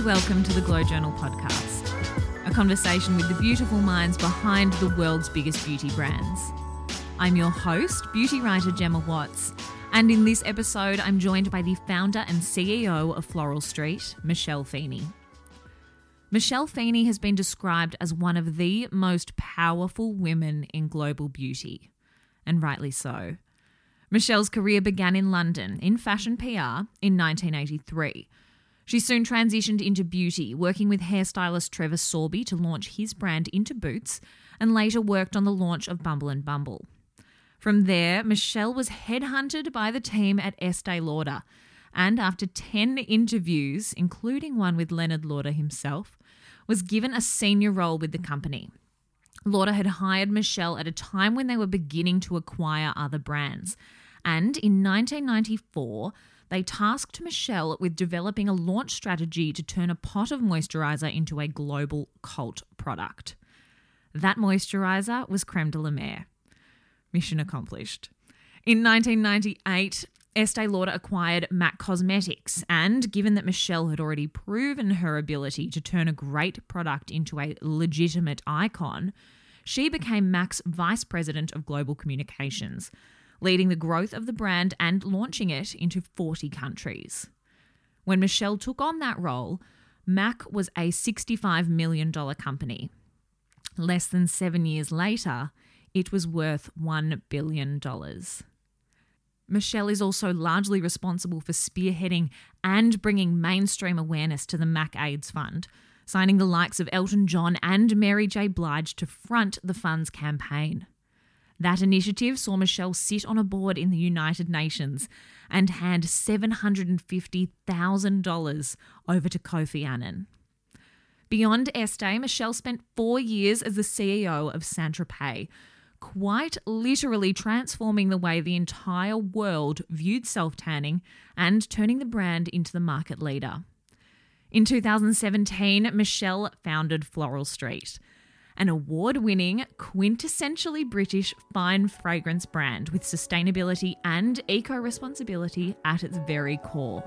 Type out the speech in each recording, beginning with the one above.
and welcome to the Glow Journal podcast, a conversation with the beautiful minds behind the world's biggest beauty brands. I'm your host, beauty writer Gemma Watts, and in this episode, I'm joined by the founder and CEO of Floral Street, Michelle Feeney. Michelle Feeney has been described as one of the most powerful women in global beauty, and rightly so. Michelle's career began in London in fashion PR in 1983 she soon transitioned into beauty, working with hairstylist Trevor Sorbie to launch his brand into Boots, and later worked on the launch of Bumble and Bumble. From there, Michelle was headhunted by the team at Estee Lauder, and after 10 interviews, including one with Leonard Lauder himself, was given a senior role with the company. Lauder had hired Michelle at a time when they were beginning to acquire other brands. And in 1994, they tasked Michelle with developing a launch strategy to turn a pot of moisturizer into a global cult product. That moisturizer was Creme de la Mer. Mission accomplished. In 1998, Estee Lauder acquired MAC Cosmetics, and given that Michelle had already proven her ability to turn a great product into a legitimate icon, she became MAC's vice president of global communications, leading the growth of the brand and launching it into 40 countries. When Michelle took on that role, MAC was a $65 million company. Less than seven years later, it was worth $1 billion. Michelle is also largely responsible for spearheading and bringing mainstream awareness to the MAC AIDS Fund, signing the likes of Elton John and Mary J. Blige to front the fund's campaign. That initiative saw Michelle sit on a board in the United Nations and hand $750,000 over to Kofi Annan. Beyond Estee, Michelle spent four years as the CEO of Saint Tropez, quite literally transforming the way the entire world viewed self tanning and turning the brand into the market leader. In 2017, Michelle founded Floral Street, an award winning, quintessentially British fine fragrance brand with sustainability and eco responsibility at its very core.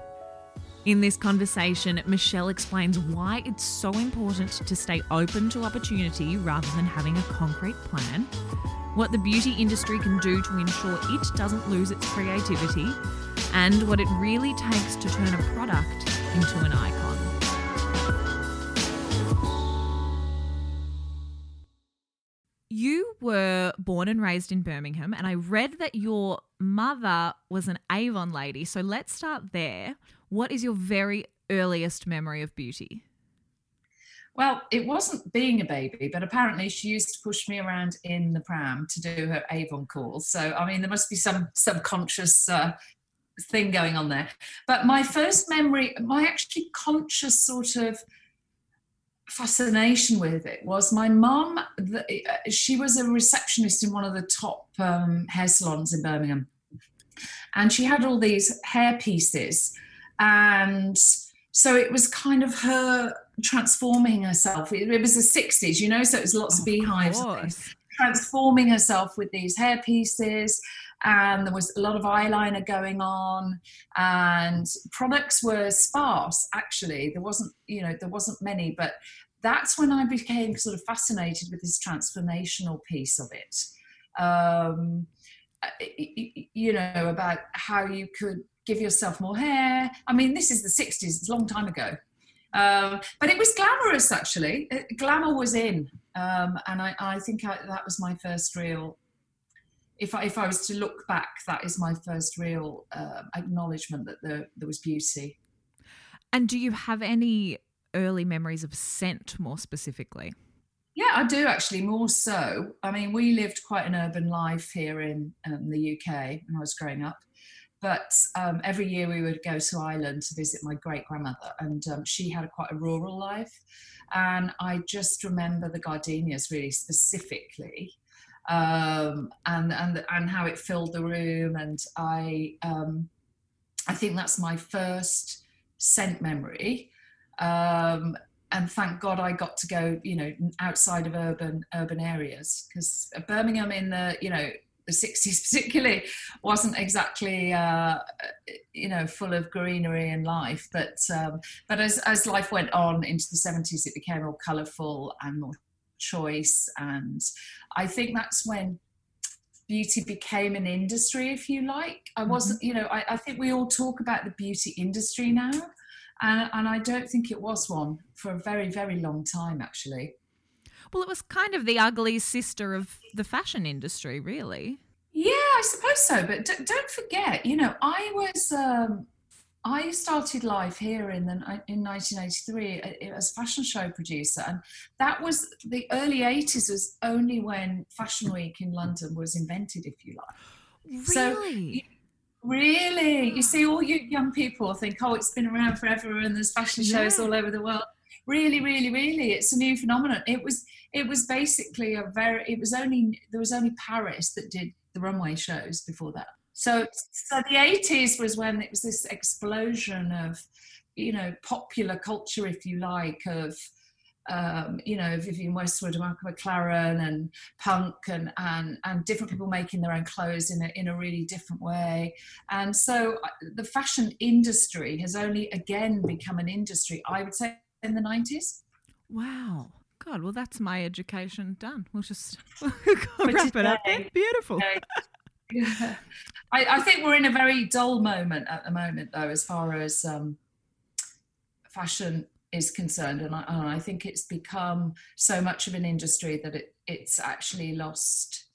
In this conversation, Michelle explains why it's so important to stay open to opportunity rather than having a concrete plan, what the beauty industry can do to ensure it doesn't lose its creativity, and what it really takes to turn a product into an icon. You were born and raised in Birmingham, and I read that your mother was an Avon lady. So let's start there. What is your very earliest memory of beauty? Well, it wasn't being a baby, but apparently she used to push me around in the pram to do her Avon calls. So, I mean, there must be some subconscious uh, thing going on there. But my first memory, my actually conscious sort of fascination with it was my mum she was a receptionist in one of the top um, hair salons in birmingham. And she had all these hair pieces and so it was kind of her transforming herself. It, it was the 60s you know so it was lots of, of beehives transforming herself with these hair pieces and there was a lot of eyeliner going on and products were sparse actually. There wasn't you know there wasn't many but that's when i became sort of fascinated with this transformational piece of it. Um, you know about how you could give yourself more hair. I mean this is the 60s it's a long time ago. Um, but it was glamorous actually. Glamour was in. Um, and I, I think I, that was my first real if I, if I was to look back, that is my first real uh, acknowledgement that there, there was beauty. And do you have any early memories of scent more specifically? Yeah, I do actually, more so. I mean, we lived quite an urban life here in um, the UK when I was growing up. But um, every year we would go to Ireland to visit my great grandmother, and um, she had a, quite a rural life. And I just remember the gardenias really specifically um, and and and how it filled the room. And I um, I think that's my first scent memory. Um, and thank God I got to go, you know, outside of urban urban areas because Birmingham in the you know the 60s particularly wasn't exactly uh, you know full of greenery and life but um, but as, as life went on into the 70s it became more colorful and more choice and i think that's when beauty became an industry if you like i wasn't mm-hmm. you know I, I, think we all talk about the beauty industry now and, and i don't think it was one for a very very long time actually well, it was kind of the ugly sister of the fashion industry, really. Yeah, I suppose so. But d- don't forget, you know, I was. Um, I started life here in the, in 1983 uh, as fashion show producer, and that was the early 80s. Was only when Fashion Week in London was invented, if you like. Really. So, really, you see, all you young people think, "Oh, it's been around forever," and there's fashion shows yeah. all over the world. Really, really, really, it's a new phenomenon. It was, it was basically a very. It was only there was only Paris that did the runway shows before that. So, so the 80s was when it was this explosion of, you know, popular culture, if you like, of, um, you know, Vivienne Westwood, Michael McLaren, and punk, and and and different people making their own clothes in a in a really different way. And so, uh, the fashion industry has only again become an industry. I would say in the nineties. Wow. God, well, that's my education done. We'll just wrap it up. Beautiful. yeah. I, I, think we're in a very dull moment at the moment, though, as far as um, fashion is concerned, and I, and I, think it's become so much of an industry that it, it's actually lost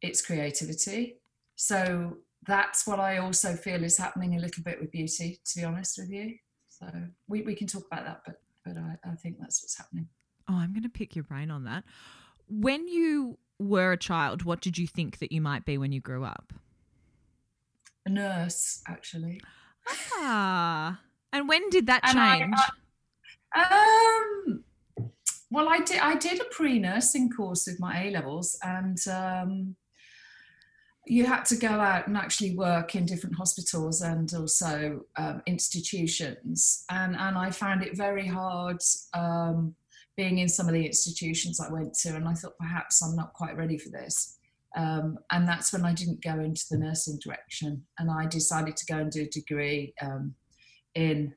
its creativity. So that's what I also feel is happening a little bit with beauty, to be honest with you. So we, we can talk about that, but but I, I think that's what's happening. Oh, I'm going to pick your brain on that. When you were a child, what did you think that you might be when you grew up? A nurse, actually. Ah. And when did that change? I, I, um, well, I did. I did a pre-nursing course with my A levels, and um, you had to go out and actually work in different hospitals and also um, institutions, and and I found it very hard um, being in some of the institutions I went to, and I thought perhaps I'm not quite ready for this. Um, and that's when I didn't go into the nursing direction, and I decided to go and do a degree um, in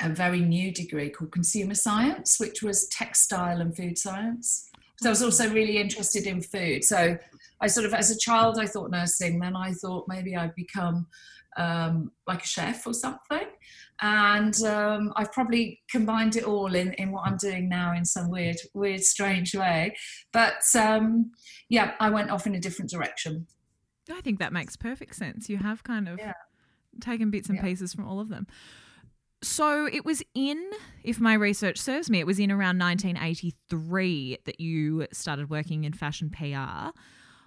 a very new degree called consumer science, which was textile and food science. So I was also really interested in food. So I sort of, as a child, I thought nursing. Then I thought maybe I'd become um, like a chef or something and um, I've probably combined it all in, in what I'm doing now in some weird, weird, strange way. But um, yeah, I went off in a different direction. I think that makes perfect sense. You have kind of yeah. taken bits and yeah. pieces from all of them. So it was in, if my research serves me, it was in around 1983 that you started working in fashion PR.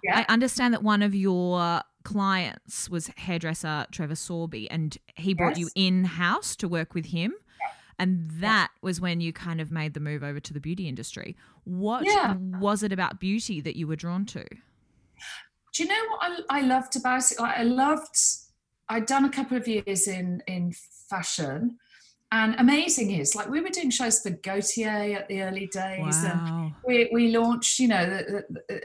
Yeah. I understand that one of your clients was hairdresser Trevor Sorbie, and he brought yes. you in house to work with him. And that yeah. was when you kind of made the move over to the beauty industry. What yeah. was it about beauty that you were drawn to? Do you know what I, I loved about it? Like I loved, I'd done a couple of years in in fashion, and amazing is like we were doing shows for Gaultier at the early days, wow. and we, we launched, you know, the, the, the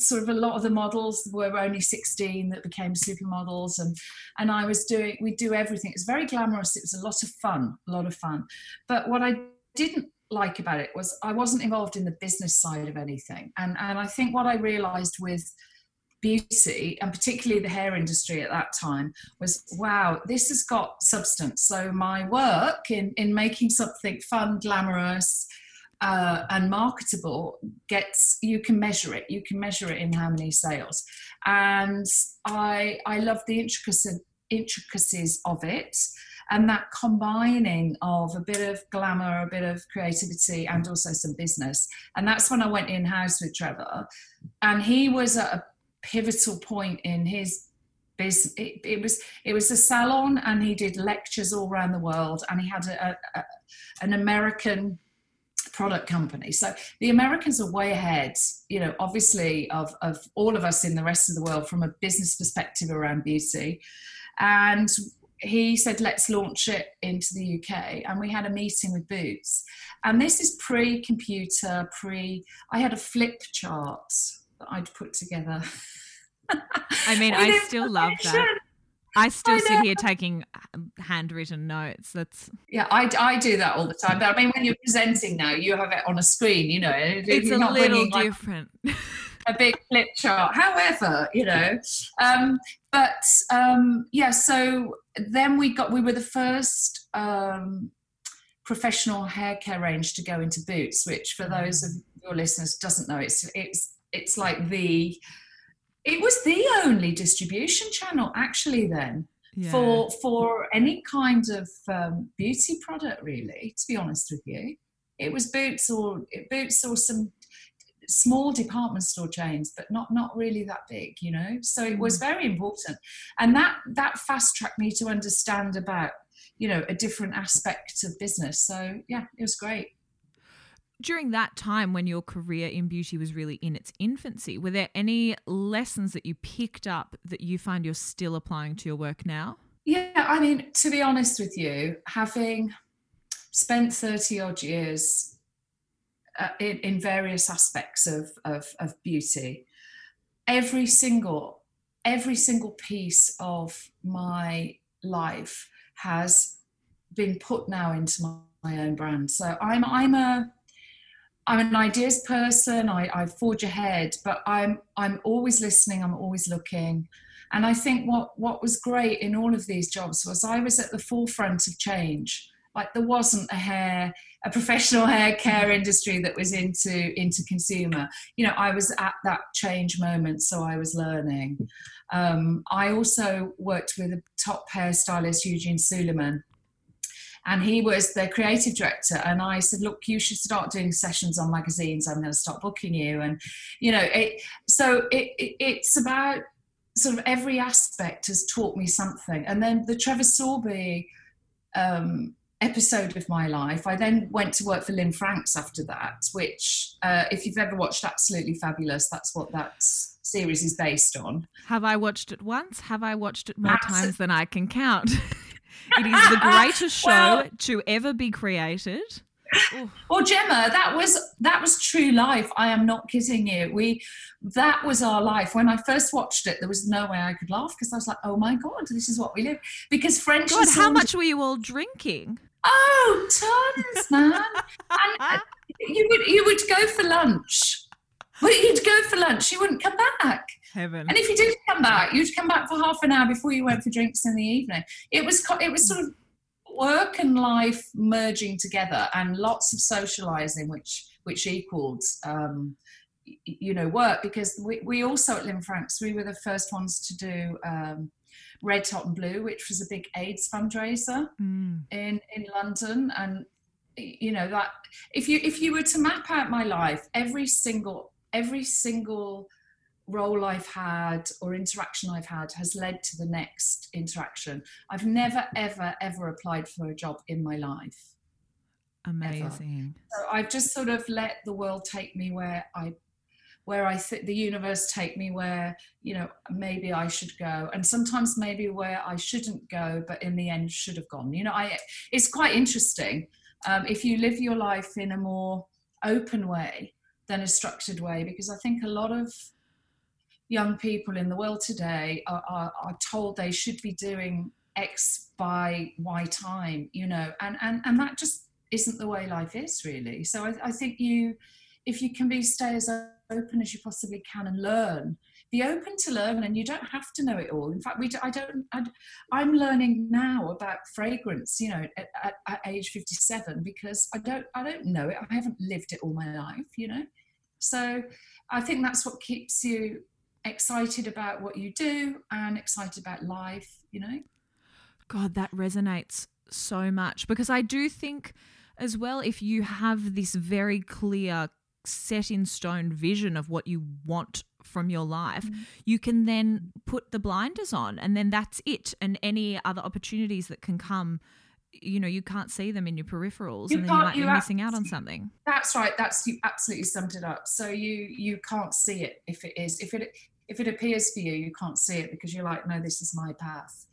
sort of a lot of the models were only 16 that became supermodels and and I was doing we do everything. It was very glamorous. It was a lot of fun a lot of fun. But what I didn't like about it was I wasn't involved in the business side of anything. And and I think what I realized with beauty and particularly the hair industry at that time was wow this has got substance. So my work in in making something fun glamorous uh, and marketable gets you can measure it. You can measure it in how many sales. And i i love the intricacies of it. And that combining of a bit of glamour a bit of creativity and also some business. And that's when i went in house with trevor. And he was at a pivotal point in his business it, it was it was a salon and he did lectures all around the world. And he had a, a, an american product company. So the Americans are way ahead, you know, obviously of, of all of us in the rest of the world from a business perspective around beauty. And he said, let's launch it into the UK. And we had a meeting with Boots. And this is pre computer, pre, I had a flip chart that I'd put together. I mean, I still love that. I still I sit here taking um, handwritten notes. That's yeah, I, I do that all the time. But I mean, when you're presenting now, you have it on a screen. You know, it's a little different. Like a big flip chart. However, you know, um, but um, yeah. So then we got we were the first um, professional hair care range to go into Boots, which for those of your listeners doesn't know, it's it's it's like the it was the only distribution channel actually then yeah. for for any kind of um, beauty product really to be honest with you. It was boots or boots or some small department store chains but not not really that big you know? So it was mm. very important. And that that fast tracked me to understand about you know a different aspect of business. So yeah it was great during that time when your career in beauty was really in its infancy, were there any lessons that you picked up that you find you're still applying to your work now? Yeah, I mean, to be honest with you, having spent 30 odd years uh, in, in various aspects of, of, of beauty, every single every single piece of my life has been put now into my, my own brand. So I'm I'm a I'm an ideas person. I, I forge ahead, but I'm I'm always listening. I'm always looking, and I think what what was great in all of these jobs was I was at the forefront of change. Like there wasn't a hair a professional hair care industry that was into into consumer. You know, I was at that change moment, so I was learning. Um, I also worked with a top hairstylist, Eugene Souleiman, and he was the creative director. And i said look you should start doing sessions on magazines. I'm going to start booking you. And you know it so it, it, it's about sort of every aspect has taught me something. And then the trevor sorbie um, episode of my life i then went to work for lynne franks after that which uh, if you've ever watched absolutely fabulous that's what that series is based on. Have i watched it once? Have i watched it more Absol- times than i can count It is the greatest show well, to ever be created. Well, Gemma, that was that was true life. I am not kidding you. We that was our life. When I first watched it, there was no way I could laugh because I was like, "Oh my god, this is what we live." Because French. God, how much were you all drinking? Oh, tons, man. and uh, you would you would go for lunch. Well, you'd go for lunch. You wouldn't come back. Heaven. And if you did come back, you'd come back for half an hour before you went for drinks in the evening. It was it was sort of work and life merging together, and lots of socialising, which which equaled. Um, you know, work because we, we also at Lynne Franks, we were the first ones to do um, Red Hot and Blue, which was a big AIDS fundraiser mm. in in London, and you know that if you if you were to map out my life, every single every single role I've had or interaction I've had has led to the next interaction. I've never, ever, ever applied for a job in my life. Amazing. Ever. So I've just sort of let the world take me where I where I think the universe take me where you know maybe I should go, and sometimes maybe where I shouldn't go, but in the end should have gone. You know, I it's quite interesting um, if you live your life in a more open way than a structured way, because I think a lot of young people in the world today are, are, are told they should be doing X by Y time, you know, and, and, and that just isn't the way life is really. So I, I think you, if you can be stay as open as you possibly can and learn, be open to learn and you don't have to know it all. In fact we i don't I, am learning now about fragrance you know at, at, at, age 57 because i don't i don't know it. I haven't lived it all my life you know? So i think that's what keeps you excited about what you do and excited about life, you know? God, that resonates so much because I do think as well if you have this very clear set in stone vision of what you want from your life, mm. you can then put the blinders on and then that's it. And any other opportunities that can come, you know, you can't see them in your peripherals you and then you might be missing out on something. That's right. That's you absolutely summed it up. So you you can't see it if it is if it if it appears for you, you can't see it because you're like, no, this is my path.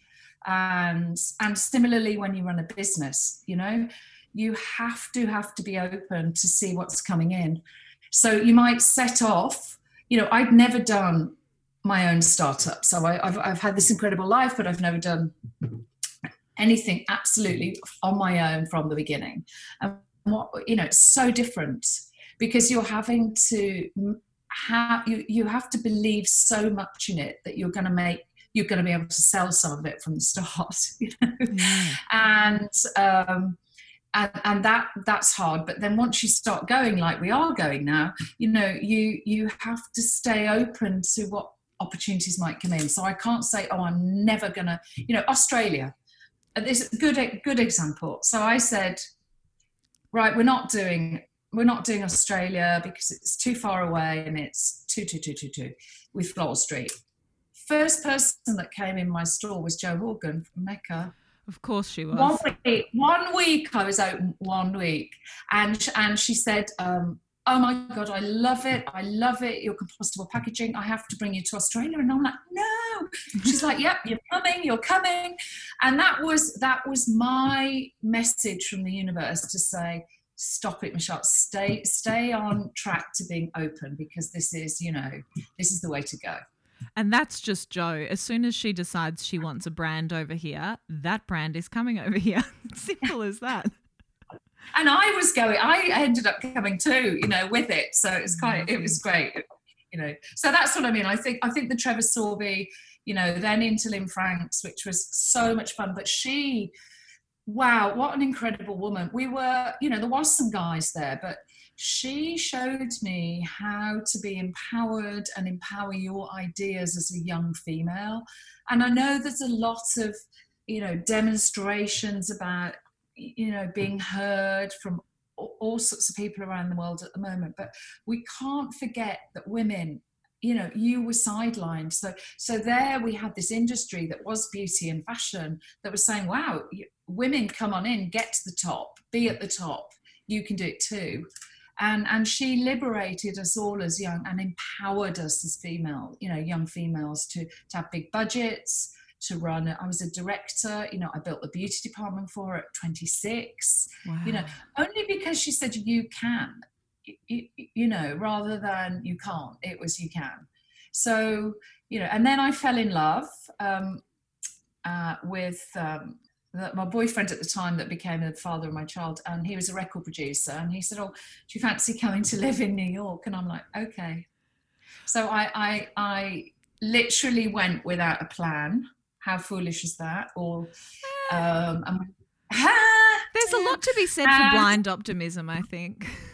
And and similarly, when you run a business, you know, you have to have to be open to see what's coming in. So you might set off you know, I'd never done my own startup. So I, have I've had this incredible life, but I've never done anything absolutely on my own from the beginning. And what, you know, it's so different because you're having to have, you, you have to believe so much in it that you're going to make, you're going to be able to sell some of it from the start, you know? Yeah. And, um, and, and that that's hard but then once you start going like we are going now you know you you have to stay open to what opportunities might come in. So I can't say, oh, I'm never gonna, you know, Australia. Uh, this is a good good example. So I said, right, we're not doing we're not doing Australia because it's too far away and it's two two two two two with Floral Street. First person that came in my store was Jo Horgan from Mecca. Of course she was. One week, one week I was open one week, and and she said, um, oh my god i love it i love it your compostable packaging i have to bring you to australia and i'm like no she's like yep you're coming you're coming and that was that was my message from the universe to say stop it michelle stay stay on track to being open because this is you know this is the way to go and that's just Jo. As soon as she decides she wants a brand over here, that brand is coming over here. Simple as that and I was going. I ended up coming too, you know, with it. So it's quite. It was great, you know. So that's what I mean. I think. I think the Trevor Sorbie, you know, then into Lynne Franks, which was so much fun. But she, wow, what an incredible woman. We were, you know, there was some guys there, but she showed me how to be empowered and empower your ideas as a young female. And I know there's a lot of, you know, demonstrations about you know being heard from all sorts of people around the world at the moment but we can't forget that women you know you were sidelined so so there we had this industry that was beauty and fashion that was saying wow women come on in get to the top be at the top you can do it too and and she liberated us all as young and empowered us as female you know young females to to have big budgets to run. I was a director, you know, I built the beauty department for her at 26, wow. you know, only because she said, you can, you, you, know, rather than you can't, it was you can. So, you know, and then I fell in love um, uh, with um, my boyfriend at the time that became the father of my child, and he was a record producer. And he said, "Oh, do you fancy coming to live in New York?" And I'm like, "Okay." So I, I, I literally went without a plan how foolish is that? Or um, there's a lot to be said for blind optimism, I think.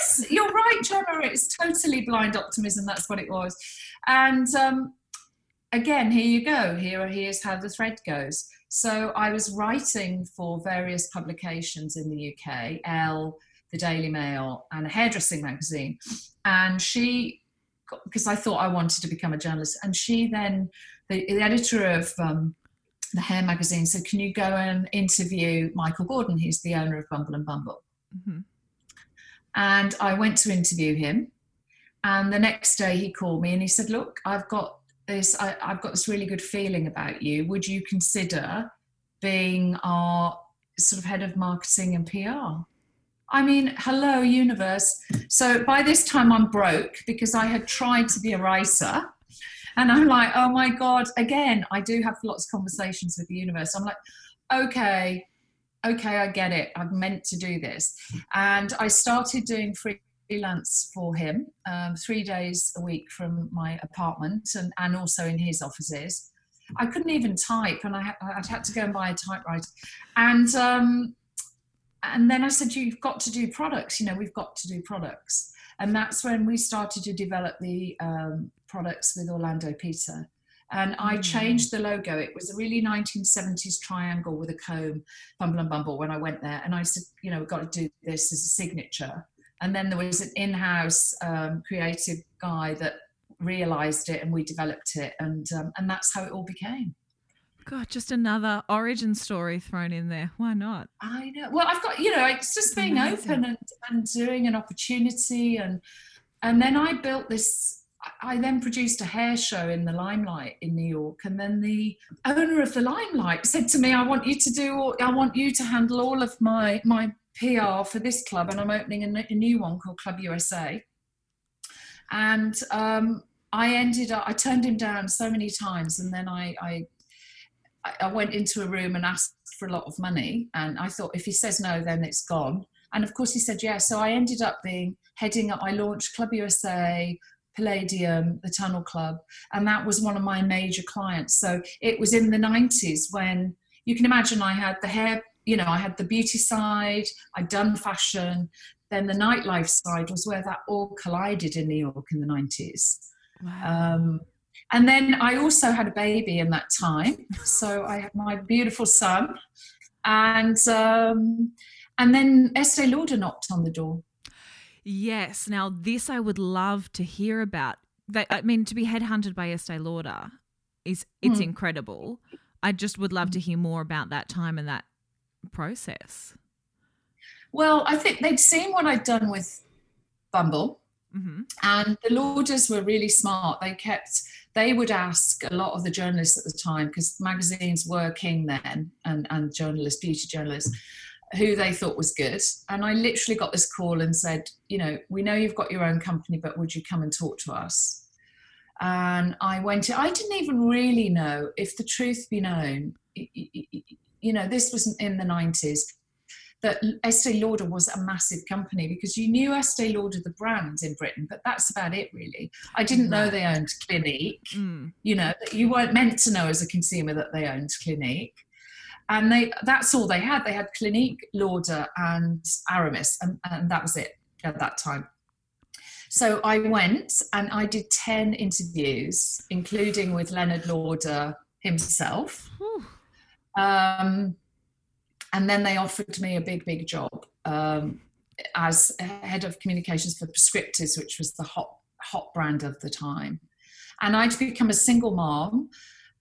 Yes, you're right, Trevor. It's totally blind optimism. That's what it was. And um, again, here you go. Here, here's how the thread goes. So I was writing for various publications in the UK, Elle, the Daily Mail, and a hairdressing magazine. And she, because I thought I wanted to become a journalist, and she then the, the editor of um, the Hair magazine said, "Can you go and interview Michael Gordon? He's the owner of Bumble and Bumble." Mm-hmm. And I went to interview him. And the next day he called me and he said, "Look, I've got this. I, I've got this really good feeling about you. Would you consider being our sort of head of marketing and PR?" I mean, hello, universe. So by this time, I'm broke because I had tried to be a writer and I'm like, oh my God, again, I do have lots of conversations with the universe. I'm like, okay, okay, I get it. I'm meant to do this. And I started doing freelance for him um, three days a week from my apartment and, and also in his offices. I couldn't even type, and I, would had to go and buy a typewriter. And um, and then I said, "You've got to do products. You know, we've got to do products." And that's when we started to develop the um, products with Orlando Pita. And I mm. changed the logo. It was a really 1970s triangle with a comb, Bumble and Bumble, when I went there. And I said, you know, we've got to do this as a signature. And then there was an in house um, creative guy that realized it and we developed it. And, um, and that's how it all became. God, just another origin story thrown in there. Why not? I know. Well, I've got, you know, it's just being Amazing. open and, and doing an opportunity. And, and then I built this I then produced a hair show in the Limelight in New York, and then the owner of the Limelight said to me, "I want you to do, I want you to handle all of my my PR for this club, and I'm opening a, a new one called Club USA." And um, I ended up, I turned him down so many times. And then I, I, I went into a room and asked for a lot of money. And I thought, if he says no, then it's gone. And of course, he said yes. So I ended up being heading up, I launched Club USA, Palladium, the Tunnel Club, and that was one of my major clients. So it was in the 90s when you can imagine I had the hair, you know, I had the beauty side, I'd done fashion, then the nightlife side was where that all collided in New York in the 90s. Wow. Um, and then I also had a baby in that time. So I had my beautiful son. And um, and then Estee Lauder knocked on the door. Yes. Now this I would love to hear about. That I mean, to be headhunted by Estee Lauder is it's mm. incredible. I just would love to hear more about that time and that process. Well, I think they'd seen what I'd done with Bumble, mm-hmm. and the Lauders were really smart. They kept, they would ask a lot of the journalists at the time, because magazines were king then, and, and journalists, beauty journalists, who they thought was good. And I literally got this call and said, you know, we know you've got your own company, but would you come and talk to us? And I went, I didn't even really know if the truth be known, you know, this was in the 90s that Estee Lauder was a massive company because you knew Estee Lauder the brand in Britain, but that's about it really. I didn't know they owned Clinique. Mm. You know, you weren't meant to know as a consumer that they owned Clinique. And they that's all they had. They had Clinique, Lauder, and Aramis, and, and that was it at that time. So I went and I did 10 interviews, including with Leonard Lauder himself. Um, and then they offered me a big, big job um, as head of communications for Prescriptives, which was the hot, hot brand of the time. And I'd become a single mom,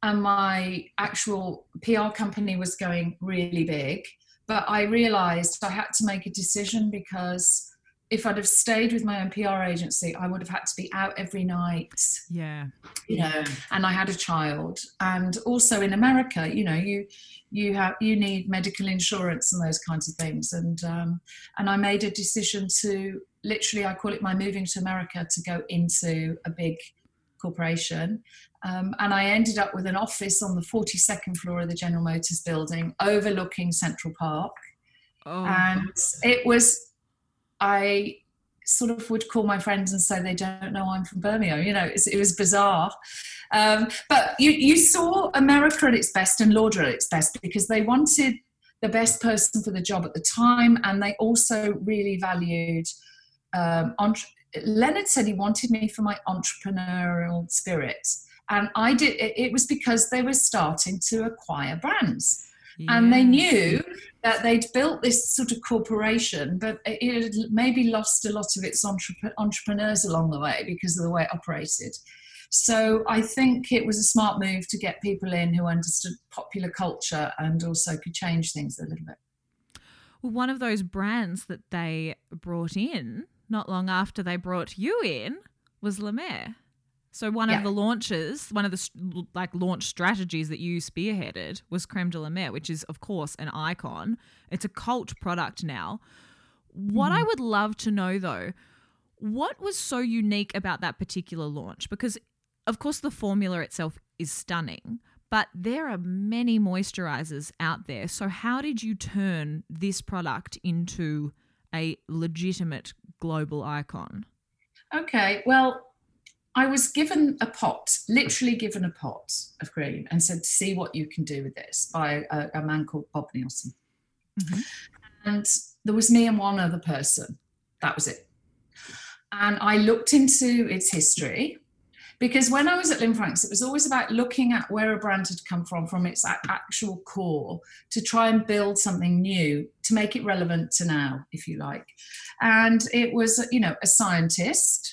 and my actual PR company was going really big. But I realized I had to make a decision because if I'd have stayed with my own PR agency, I would have had to be out every night. Yeah. You know, and I had a child. And also in America, you know, you you have you need medical insurance and those kinds of things. And um, and I made a decision to literally I call it my moving to America to go into a big corporation. Um, and I ended up with an office on the 42nd floor of the General Motors building overlooking Central Park. Oh. And it was I sort of would call my friends and say they don't know I'm from Birmingham. You know, it was bizarre. Um, but you, you saw America at its best and Lauder at its best because they wanted the best person for the job at the time, and they also really valued. Um, entre- Leonard said he wanted me for my entrepreneurial spirit, and I did. It, was because they were starting to acquire brands. And they knew that they'd built this sort of corporation, but it had maybe lost a lot of its entre- entrepreneurs along the way because of the way it operated. So I think it was a smart move to get people in who understood popular culture and also could change things a little bit. Well, one of those brands that they brought in not long after they brought you in was La Mer. So one yeah. of the launches, one of the like launch strategies that you spearheaded was Creme de la Mer, which is of course an icon. It's a cult product now. What mm. I would love to know though, what was so unique about that particular launch? Because of course the formula itself is stunning, but there are many moisturizers out there. So how did you turn this product into a legitimate global icon? Okay, well, I was given a pot, literally given a pot of cream, and said, "See what you can do with this." By a, a man called Bob Nielsen, mm-hmm. and there was me and one other person. That was it. And I looked into its history because when I was at Lynne Franks, it was always about looking at where a brand had come from, from its actual core, to try and build something new to make it relevant to now, if you like. And it was, you know, a scientist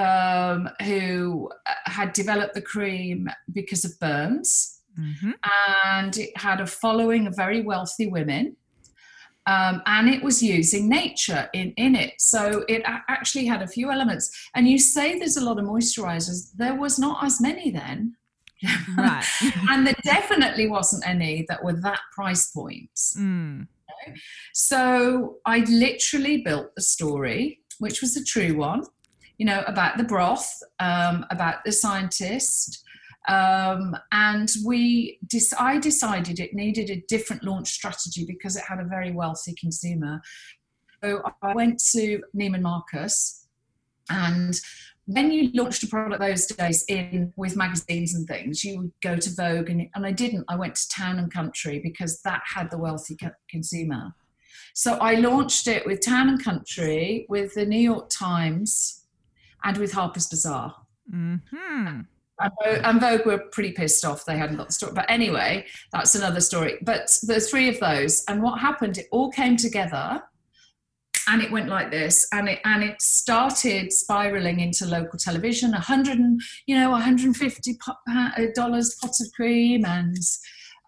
um, who uh, had developed the cream because of burns. Mm-hmm. And it had a following of very wealthy women. Um, and it was using nature in, in it. So it actually had a few elements. And you say there's a lot of moisturizers. There was not as many then. Right. and there definitely wasn't any that were that price point. Mm. So I literally built the story, which was a true one you know, about the broth, um, about the scientist. Um, and we, dis- I decided it needed a different launch strategy because it had a very wealthy consumer. So I went to Neiman Marcus, and when you launched a product those days in with magazines and things, you would go to Vogue, and, and I didn't. I went to Town and Country because that had the wealthy co- consumer. So I launched it with Town and Country, with the New York Times, and with Harper's Bazaar. Mm-hmm. And Vogue were pretty pissed off they hadn't got the story. But anyway, that's another story. But the three of those, and what happened, it all came together and it went like this and it and it started spiraling into local television 100 and you know 150 uh, dollars pot of cream and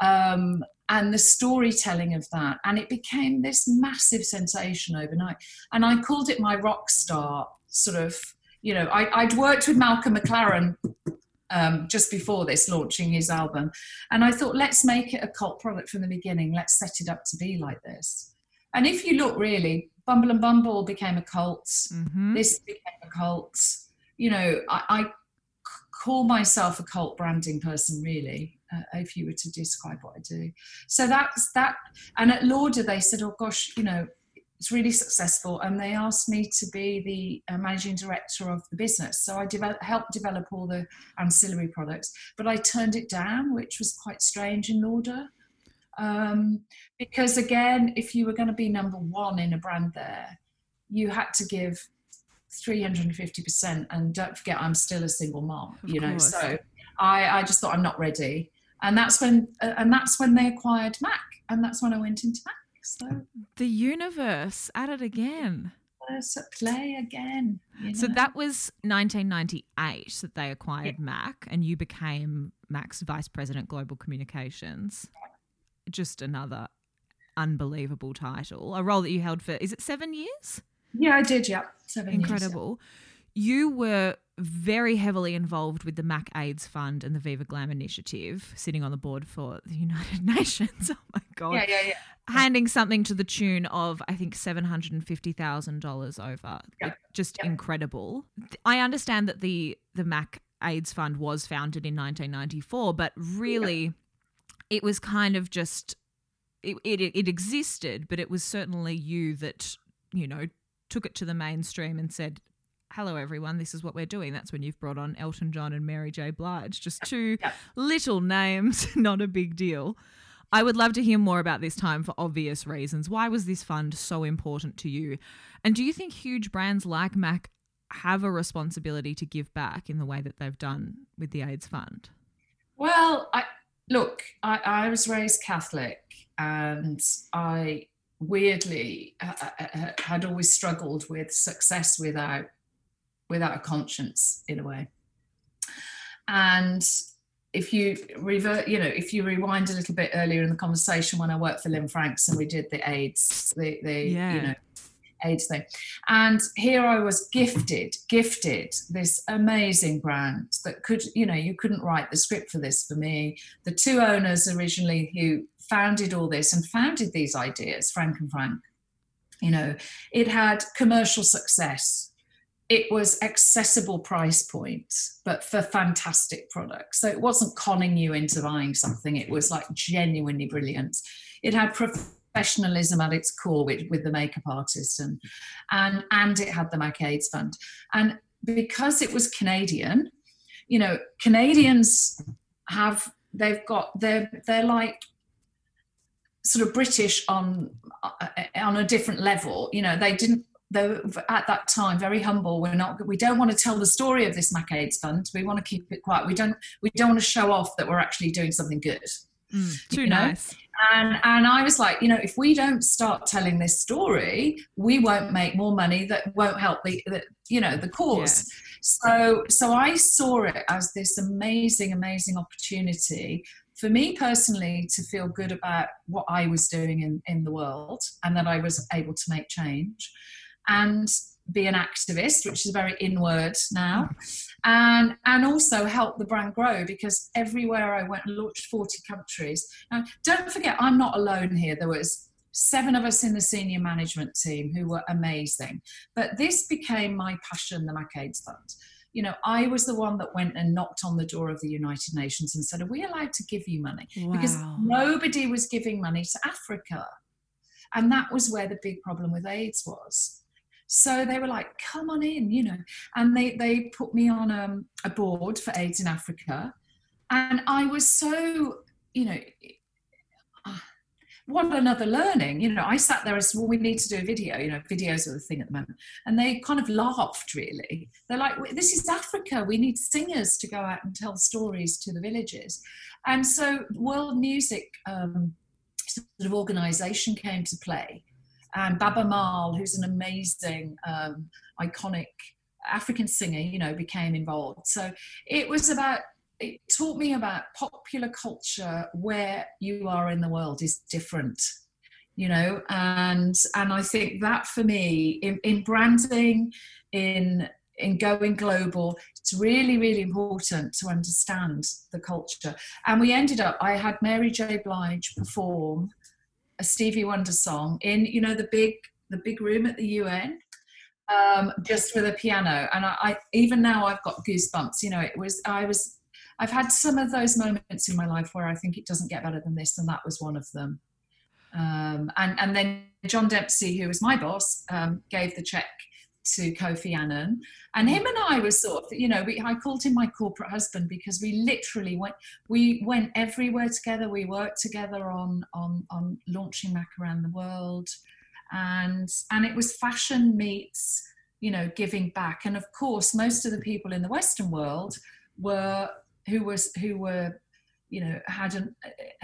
um, and the storytelling of that and it became this massive sensation overnight and i called it my rock star sort of you know I, would worked with malcolm mclaren um, just before this launching his album and i thought let's make it a cult product from the beginning let's set it up to be like this and if you look really bumble and bumble became a cult mm-hmm. this became a cult you know I, I call myself a cult branding person really uh, if you were to describe what I do. So that's that. And at Lauder, they said, oh gosh, you know, it's really successful. And they asked me to be the uh, managing director of the business. So I develop, helped develop all the ancillary products, but I turned it down, which was quite strange in Lauder. Um, because again, if you were going to be number one in a brand there, you had to give 350% and don't forget i'm still a single mom you know so I, I just thought i'm not ready and that's when uh, and that's when they acquired Mac, and that's when I went into Mac. So the universe at it again. Universe at play again. You know? So that was 1998 that they acquired yeah. Mac, and you became Mac's vice president global communications. Just another unbelievable title, a role that you held for is it seven years? Yeah, I did. Yeah, seven. Incredible. Years, yeah. You were very heavily involved with the Mac AIDS Fund and the Viva Glam Initiative, sitting on the board for the United Nations. Oh my God. Yeah, yeah, yeah. Handing something to the tune of, I think, $750,000 over. Yeah. Just yeah. incredible. I understand that the, the Mac AIDS Fund was founded in 1994, but really yeah. it was kind of just, it, it, it existed, but it was certainly you that, you know, took it to the mainstream and said, hello everyone, this is what we're doing. That's when you've brought on Elton John and Mary J. Blige. Just two little names, not a big deal. I would love to hear more about this time for obvious reasons. Why was this fund so important to you? And do you think huge brands like Mac have a responsibility to give back in the way that they've done with the AIDS Fund? Well, I look, I, I was raised Catholic and I weirdly uh, uh, uh had always struggled with success without without a conscience in a way. And if you revert, you know, if you rewind a little bit earlier in the conversation when I worked for Lynne Franks and we did the AIDS, the, the yeah. you know, AIDS thing. And here I was gifted, gifted this amazing brand that could, you know, you couldn't write the script for this for me. The two owners originally who founded all this and founded these ideas, Frank and Frank, you know, it had commercial success it was accessible price points, but for fantastic products. So it wasn't conning you into buying something. It was like genuinely brilliant. It had professionalism at its core with, with the makeup artist and and and it had the Mac AIDS Fund. And because it was Canadian, you know, Canadians have they've got they're they're like sort of British on uh, on a different level. You know, they didn't though at that time very humble. We're not we don't want to tell the story of this mac aids fund. We want to keep it quiet. We don't we don't want to show off that we're actually doing something good. Mm, too nice. And and i was like you know if we don't start telling this story we won't make more money that won't help the, the you know the cause. So so i saw it as this amazing amazing opportunity for me personally to feel good about what i was doing in in the world and that i was able to make change and be an activist, which is very inward now, and and also help the brand grow because everywhere I went, launched 40 countries. Now, don't forget, I'm not alone here. There was seven of us in the senior management team who were amazing. But this became my passion, the MacAIDS Fund. You know, I was the one that went and knocked on the door of the United Nations and said, Are we allowed to give you money? Wow. Because nobody was giving money to Africa. And that was where the big problem with AIDS was. So they were like, come on in, you know. And they, they put me on um, a board for AIDS in Africa. And I was so, you know, what another learning you know. I sat there and said well we need to do a video you know videos are the thing at the moment. And they kind of laughed really. They're like this is africa. We need singers to go out and tell stories to the villages. And so world music um, sort of organization came to play and Baaba Maal, who's an amazing um, iconic african singer you know became involved. So it was about it taught me about popular culture where you are in the world is different you know? And and i think that for me in, in branding in in going global it's really really important to understand the culture. And we ended up i had mary j. Blige perform a stevie wonder song in you know the big the big room at the un um, just with a piano and I, I even now i've got goosebumps you know it was i was I've had some of those moments in my life where I think it doesn't get better than this, and that was one of them. Um, and and then John Dempsey, who was my boss, um, gave the check to Kofi Annan, and him and I was sort of, you know, we, I called him my corporate husband because we literally went, we went everywhere together. We worked together on on on launching Mac around the world, and and it was fashion meets, you know, giving back. And of course, most of the people in the Western world were who was who were you know had an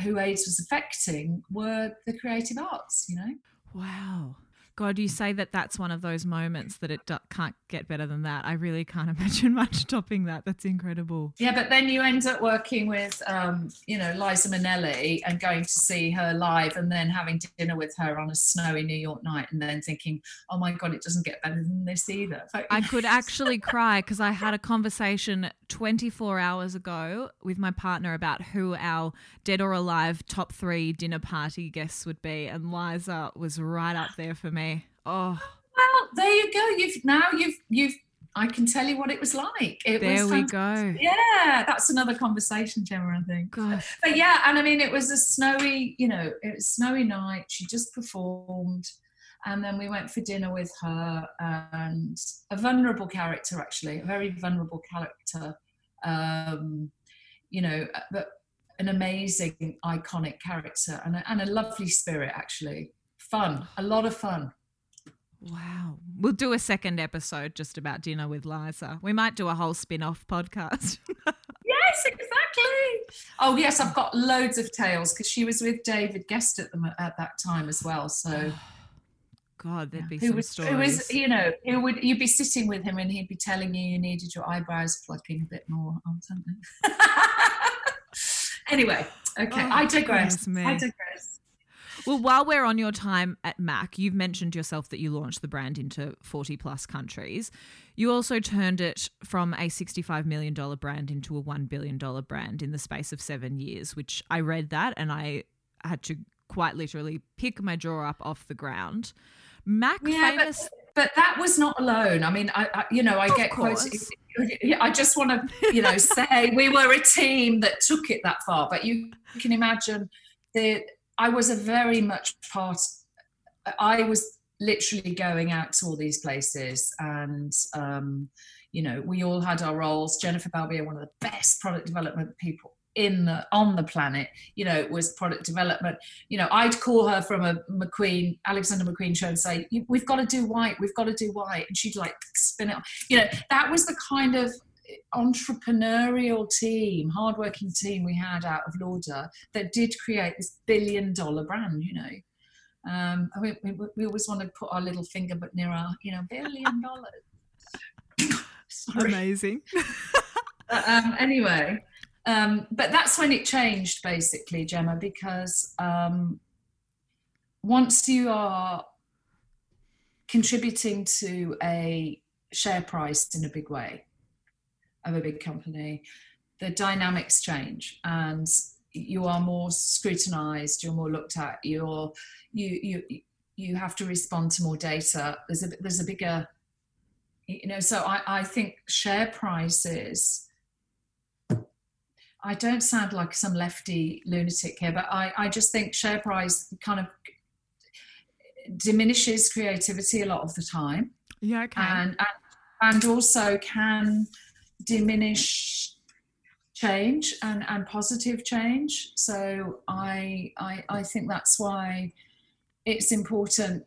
who AIDS was affecting were the creative arts. You know. Wow. God, you say that that's one of those moments that it can't get better than that. I really can't imagine much topping that. That's incredible. Yeah, but then you end up working with, um, you know, Liza Minnelli and going to see her live and then having dinner with her on a snowy New York night and then thinking, oh my God, it doesn't get better than this either. I could actually cry because I had a conversation 24 hours ago with my partner about who our dead or alive top three dinner party guests would be. And Liza was right up there for me. Oh. Well, there you go. You've now you've you've I can tell you what it was like. It there was we go. Yeah, that's another conversation, Gemma. I think. Gosh. But yeah, and I mean, it was a snowy, you know, it was snowy night. She just performed, and then we went for dinner with her, and a vulnerable character, actually, a very vulnerable character. Um, you know, uh, but an amazing, iconic character, and a, and a lovely spirit, actually. Fun, a lot of fun. Wow. We'll do a second episode just about dinner with Liza. We might do a whole spin off podcast. yes, exactly. Oh, yes, I've got loads of tales because she was with David Gest at, them at that time as well. So. God, there'd be who some was, stories. Who was, you know, who would you'd be sitting with him and he'd be telling you you needed your eyebrows plucking a bit more oh, or something. anyway, okay, Oh, I digress. I digress. Well, while we're on your time at Mac, you've mentioned yourself that you launched the brand into 40 plus countries. You also turned it from a $65 million brand into a $1 billion brand in the space of seven years, which I read that and I had to quite literally pick my jaw up off the ground. Mac Yeah, but- famous. But that was not alone. I mean, I, I you know, I Of get course. quoted. I just want to, you know, say we were a team that took it that far. But you can imagine the I was a very much part. I was literally going out to all these places, and um, you know, we all had our roles. Jennifer Balbier, one of the best product development people in the on the planet, you know, was product development. You know, I'd call her from a McQueen, Alexander McQueen show and say, "We've got to do white. We've got to do white," and she'd like spin it. You know, that was the kind of entrepreneurial team, hardworking team we had out of Lauder that did create this billion dollar brand, you know. Um, mean, we, we always want to put our little finger but near our, you know, billion dollars. Amazing. Um, anyway, um, but that's when it changed basically, Gemma, because um, once you are contributing to a share price in a big way of a big company, the dynamics change. And you are more scrutinized you're more looked at you're you you you have to respond to more data there's a there's a bigger you know so i i think share prices i don't sound like some lefty lunatic here but i i just think share price kind of diminishes creativity a lot of the time yeah okay and and, and also can diminish change and, and positive change. So I, I I think that's why it's important,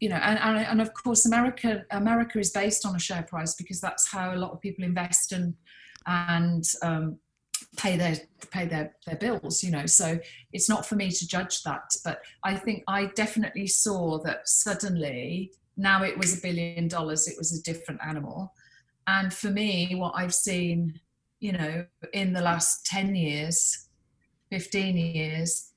you know, and, and, and of course America America is based on a share price because that's how a lot of people invest and and um, pay their pay their, their bills you know so it's not for me to judge that but i think i definitely saw that suddenly now it was a billion dollars it was a different animal and for me what i've seen you know, in the last 10 years, 15 years,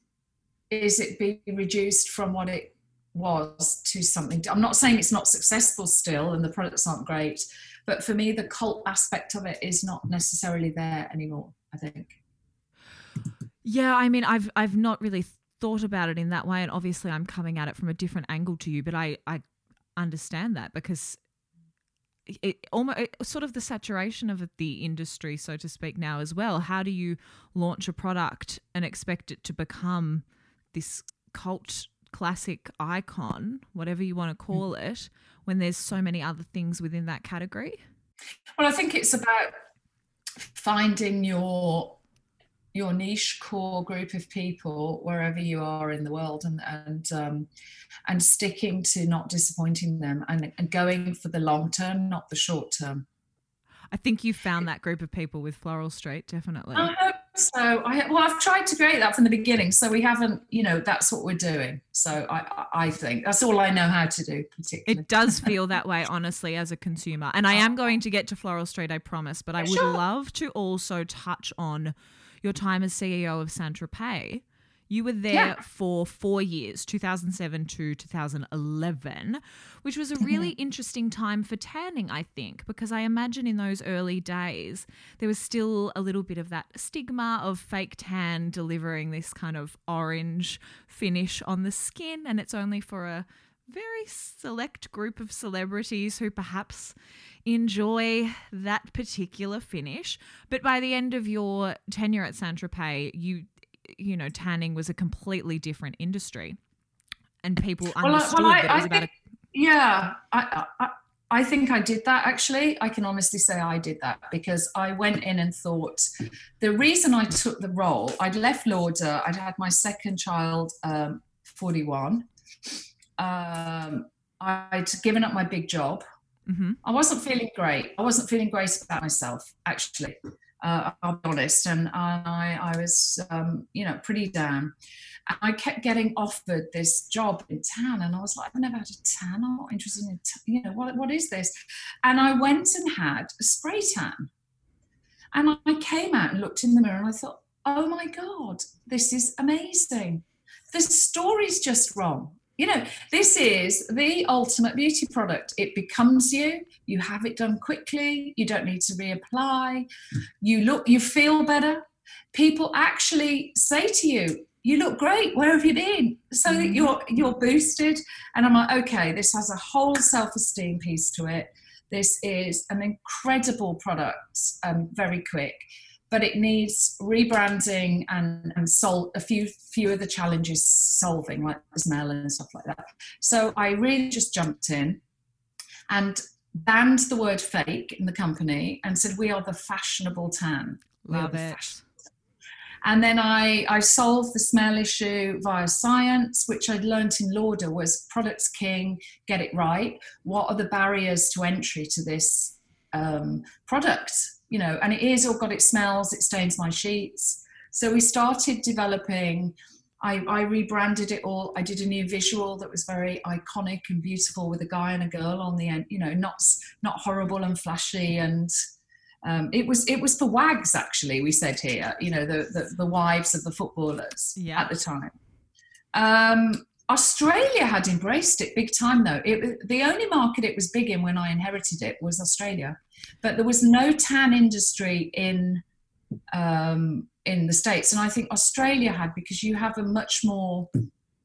is it being reduced from what it was to something? I'm not saying it's not successful still and the products aren't great, but for me, the cult aspect of it is not necessarily there anymore, I think. Yeah, I mean, I've I've not really thought about it in that way, and obviously, I'm coming at it from a different angle to you. But I I understand that because it almost it, sort of the saturation of the industry, so to speak, now as well. How do you launch a product and expect it to become this cult classic icon, whatever you want to hmm. call it, when there's so many other things within that category? Well, I think it's about finding your your niche core group of people wherever you are in the world and and um, and sticking to not disappointing them and, and going for the long term not the short term I think you found that group of people with Floral Street, definitely. I hope so. I, well, I've tried to create that from the beginning, so we haven't, you know, that's what we're doing. So I, I think that's all I know how to do. Particularly, it does feel that way, honestly, as a consumer. And I am going to get to Floral Street, I promise. But I would sure. love to also touch on your time as CEO of Saint Tropez. You were there yeah. for four years, 2007 to 2011, which was a mm-hmm. really interesting time for tanning, I think, because I imagine in those early days, there was still a little bit of that stigma of fake tan delivering this kind of orange finish on the skin, and it's only for a very select group of celebrities who perhaps enjoy that particular finish. But by the end of your tenure at Saint Tropez, you you know, tanning was a completely different industry, and people well, understood well, I, that it was I about. Think, a- yeah, I, I I think I did that actually. I can honestly say I did that because I went in and thought the reason I took the role, I'd left Lauder, I'd had my second child, um, 41. Um, I'd given up my big job. Mm-hmm. I wasn't feeling great. I wasn't feeling great about myself, actually. Uh, I'll be honest. And I, I was, um, you know, pretty down. And I kept getting offered this job in tan, and I was like, I've never had a tan. I'm not interested in, t- you know, what, what is this? And I went and had a spray tan. And I came out and looked in the mirror, and I thought, oh my God, this is amazing. The story's just wrong you know this is the ultimate beauty product. It becomes you. You have it done quickly. You don't need to reapply. You look you feel better. People actually say to you you look great. Where have you been? So that mm-hmm. you're you're boosted. And i'm like okay this has a whole self-esteem piece to it. This is an incredible product um, very quick but it needs rebranding and, and solve a few few of the challenges solving, like the smell and stuff like that. So I really just jumped in and banned the word fake in the company and said we are the fashionable tan. Love it. And then I, I solved the smell issue via science, which I'd learnt in Lauder was products king, get it right. What are the barriers to entry to this um, product? You know, and it is all got it smells, it stains my sheets. So we started developing. I, I rebranded it all. I did a new visual that was very iconic and beautiful with a guy and a girl on the end. You know, not not horrible and flashy and um, it was it was for wags actually we said here you know the the, the wives of the footballers yeah. at the time um, australia had embraced it big time though it, the only market it was big in when i inherited it was australia but there was no tan industry in um, in the states, and I think Australia had because you have a much more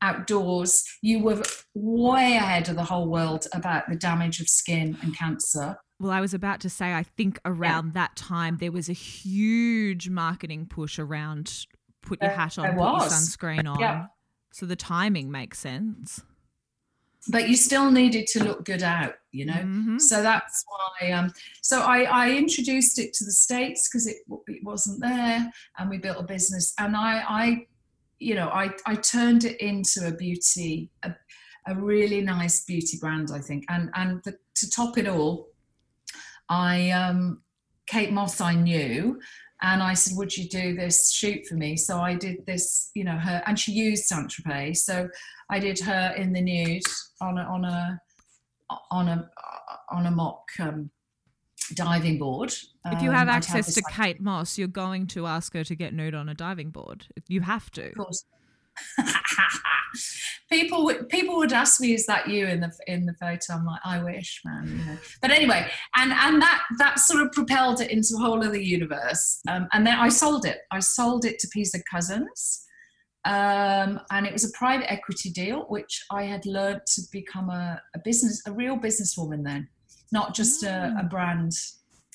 outdoors. You were way ahead of the whole world about the damage of skin and cancer. Well, I was about to say, I think around yeah. that time there was a huge marketing push around put your hat on, put your sunscreen on. Yeah. So the timing makes sense. But you still needed to look good out, you know. Mm-hmm. So that's why. Um, so I, I introduced it to the states because it, it wasn't there, and we built a business. And I, I you know, I, I turned it into a beauty, a, a really nice beauty brand, I think. And and the, to top it all, I um, Kate Moss I knew, and I said, "Would you do this shoot for me?" So I did this, you know, her, and she used Saint Tropez, so I did her in the nude on a on a on a on a mock um, diving board. If you have um, access to Kate Moss, you're going to ask her to get nude on a diving board. You have to. Of course. people would people would ask me, "Is that you in the in the photo?" I'm like, "I wish, man." You know. But anyway, and and that that sort of propelled it into the whole other universe. Um, and then I sold it. I sold it to PZ Cussons, um, and it was a private equity deal, which I had learned to become a, a business, a real businesswoman then not just a, a mm. brand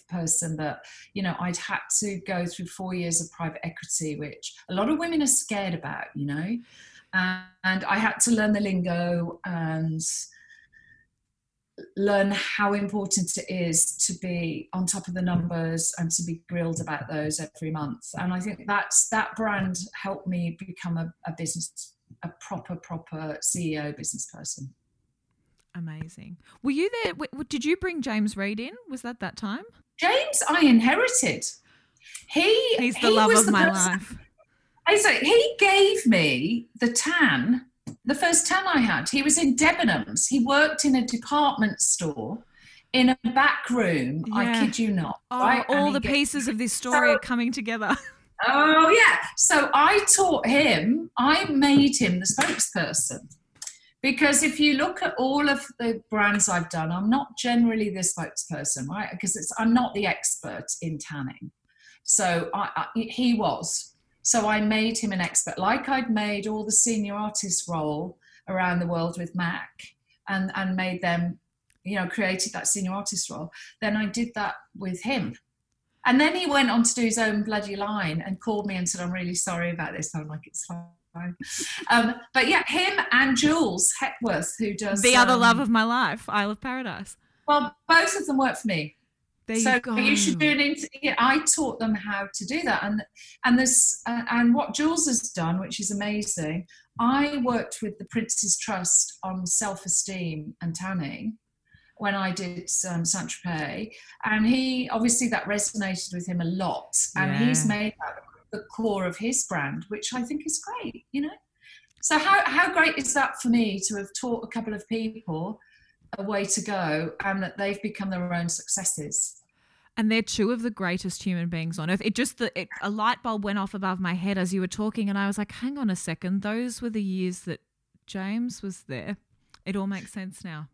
person but you know i'd had to go through four years of private equity which a lot of women are scared about you know and i had to learn the lingo and learn how important it is to be on top of the numbers and to be grilled about those every month and i think that's that brand helped me become a, a business a proper proper ceo business person Amazing. Were you there? Did you bring James Read in? Was that that time? James, I inherited. He he's the he love of the my person, life. I say he gave me the tan, the first tan I had. He was in Debenhams. He worked in a department store in a back room. Yeah. I kid you not. Oh, right? all the pieces of this story so, are coming together. Oh yeah. So I taught him. I made him the spokesperson because if you look at all of the brands I've done, I'm not generally the spokesperson, right? Because it's I'm not the expert in tanning. So I, I, he was. So I made him an expert, like I'd made all the senior artist role around the world with Mac, and and made them, you know, created that senior artist role. Then I did that with him. And then he went on to do his own bloody line and called me and said, I'm really sorry about this. I'm like, it's fine um, but yeah, him and Jules Hepworth, who does the other um, love of my life, Isle of Paradise. Well, both of them work for me. There so you, go. you should do an inter- yeah, I taught them how to do that, and and this uh, and what Jules has done, which is amazing. I worked with the Prince's Trust on self-esteem and tanning when I did um, Saint Tropez, and he obviously that resonated with him a lot, and yeah. he's made that the core of his brand, which I think is great, you know. So how how great is that for me to have taught a couple of people a way to go and that they've become their own successes. And they're two of the greatest human beings on earth. It just the it, a light bulb went off above my head as you were talking, and I was like, "Hang on a second, those were the years that James was there." It all makes sense now.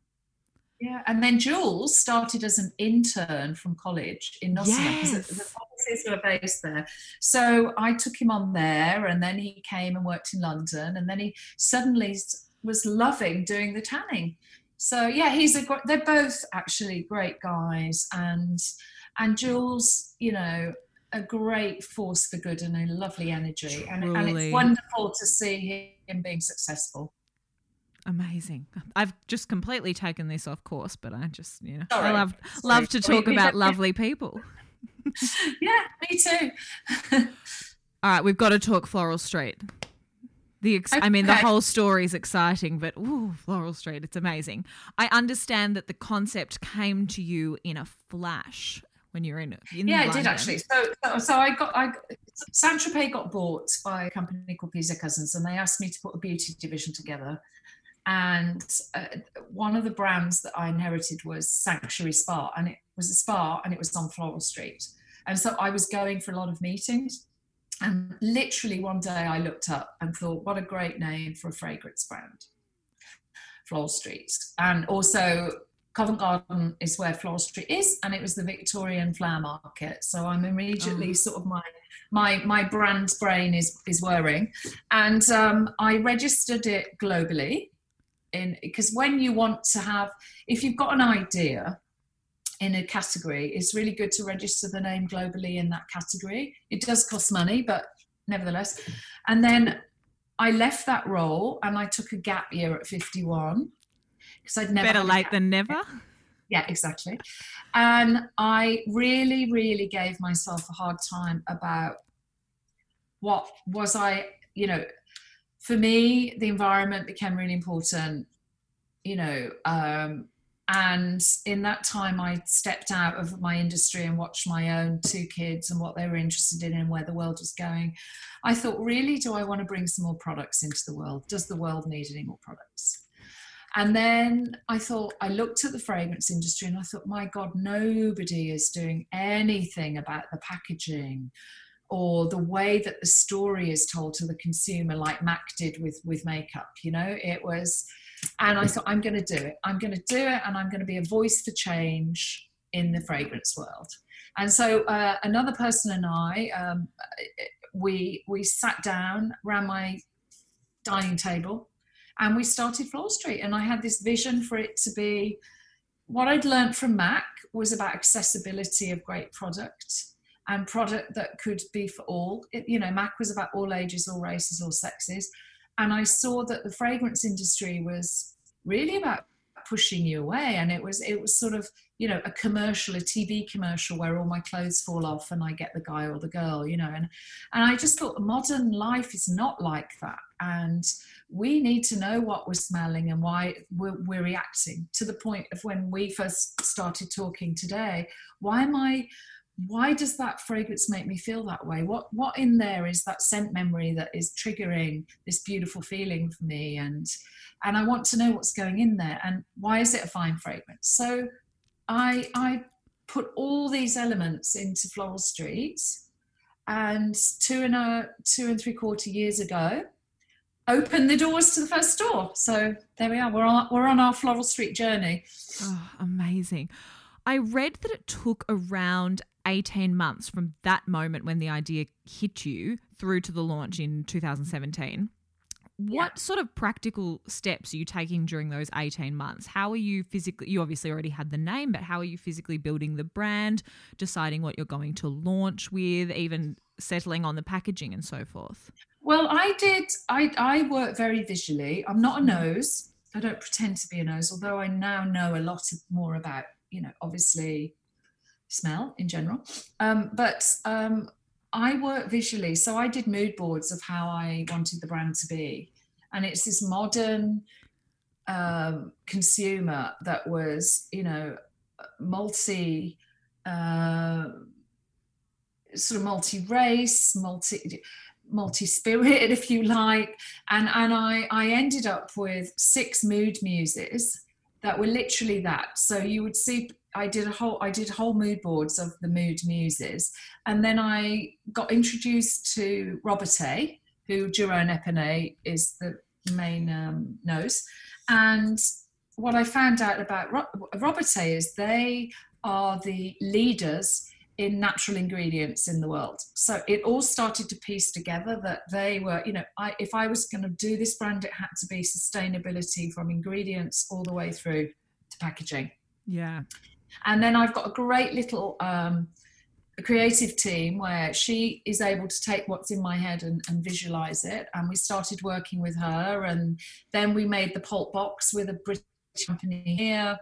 Yeah, and then Jules started as an intern from college in Nottingham yes. the, offices were based there. So I took him on there, and then he came and worked in London, and then he suddenly was loving doing the tanning. So yeah, he's a they're both actually great guys, and and Jules, you know, a great force for good and a lovely energy, and, and it's wonderful to see him being successful. Amazing. I've just completely taken this off course, but I just, you know, Sorry. I love Sorry. love to talk about lovely people. yeah, me too. All right, we've got to talk Floral Street. The ex- okay. I mean, the whole story is exciting, but ooh, Floral Street, it's amazing. I understand that the concept came to you in a flash when you're in it. yeah, London. it did actually. So, so, so I got, I Saint Tropez got bought by a company called PZ Cussons, and they asked me to put a beauty division together and uh, one of the brands that I inherited was Sanctuary Spa, and it was a spa, and it was on Floral Street. And so I was going for a lot of meetings, and literally one day I looked up and thought, what a great name for a fragrance brand, Floral Street. And also, Covent Garden is where Floral Street is, and it was the Victorian Flower Market. So I'm immediately oh. sort of my my my brand brain is is whirring, and um, I registered it globally, in because when you want to have, if you've got an idea in a category, it's really good to register the name globally in that category. It does cost money, but nevertheless, and then I left that role and I took a gap year at 51 because I'd never better late than never. Yeah, exactly. And I really, really gave myself a hard time about what was I, you know, for me, the environment became really important, you know, um, and in that time i stepped out of my industry and watched my own two kids and what they were interested in and where the world was going. I thought really do i want to bring some more products into the world? Does the world need any more products? And then I thought, I looked at the fragrance industry and I thought, my God, nobody is doing anything about the packaging or the way that the story is told to the consumer, like Mac did with, with makeup. You know, it was, and I thought, I'm going to do it. I'm going to do it and I'm going to be a voice for change in the fragrance world. And so uh, another person and I, um, we, we sat down around my dining table and we started Floral Street. And I had this vision for it to be what I'd learned from Mac was about accessibility of great product and product that could be for all. It, you know, Mac was about all ages, all races, all sexes. And I saw that the fragrance industry was really about pushing you away and it was it was sort of you know a commercial a tv commercial where all my clothes fall off and i get the guy or the girl you know and and i just thought modern life is not like that and we need to know what we're smelling and why we're, we're reacting to the point of when we first started talking today why am i why does that fragrance make me feel that way? What what in there is that scent memory that is triggering this beautiful feeling for me? And and i want to know what's going in there and why is it a fine fragrance? So i i put all these elements into floral street and two and a two and three quarter years ago opened the doors to the first store so there we are. We're on we're on our floral street journey. Oh amazing. I read that it took around 18 months from that moment when the idea hit you through to the launch in 2017. What yeah. sort of practical steps are you taking during those 18 months? How are you physically, you obviously already had the name, but how are you physically building the brand, deciding what you're going to launch with, even settling on the packaging and so forth? Well, I did, I, I work very visually. I'm not a mm. nose. I don't pretend to be a nose, although I now know a lot more about, you know, obviously smell in general. Um, but um, I work visually, so I did mood boards of how I wanted the brand to be, and it's this modern um, consumer that was, you know, multi. Uh, sort of multi-race, multi multi-spirited, if you like, and and I I ended up with six mood muses that were literally that. So you would see I did a whole I did whole mood boards of the mood muses, and then I got introduced to Robertet, who Jerome Epinette is the main um, nose, and what I found out about Ro- Robertet is they are the leaders in natural ingredients in the world. So it all started to piece together that they were, you know, I, if I was going to do this brand, it had to be sustainability from ingredients all the way through to packaging. Yeah. And then I've got a great little um, creative team where she is able to take what's in my head and, and, visualize it. And we started working with her. And then we made the pulp box with a British company here.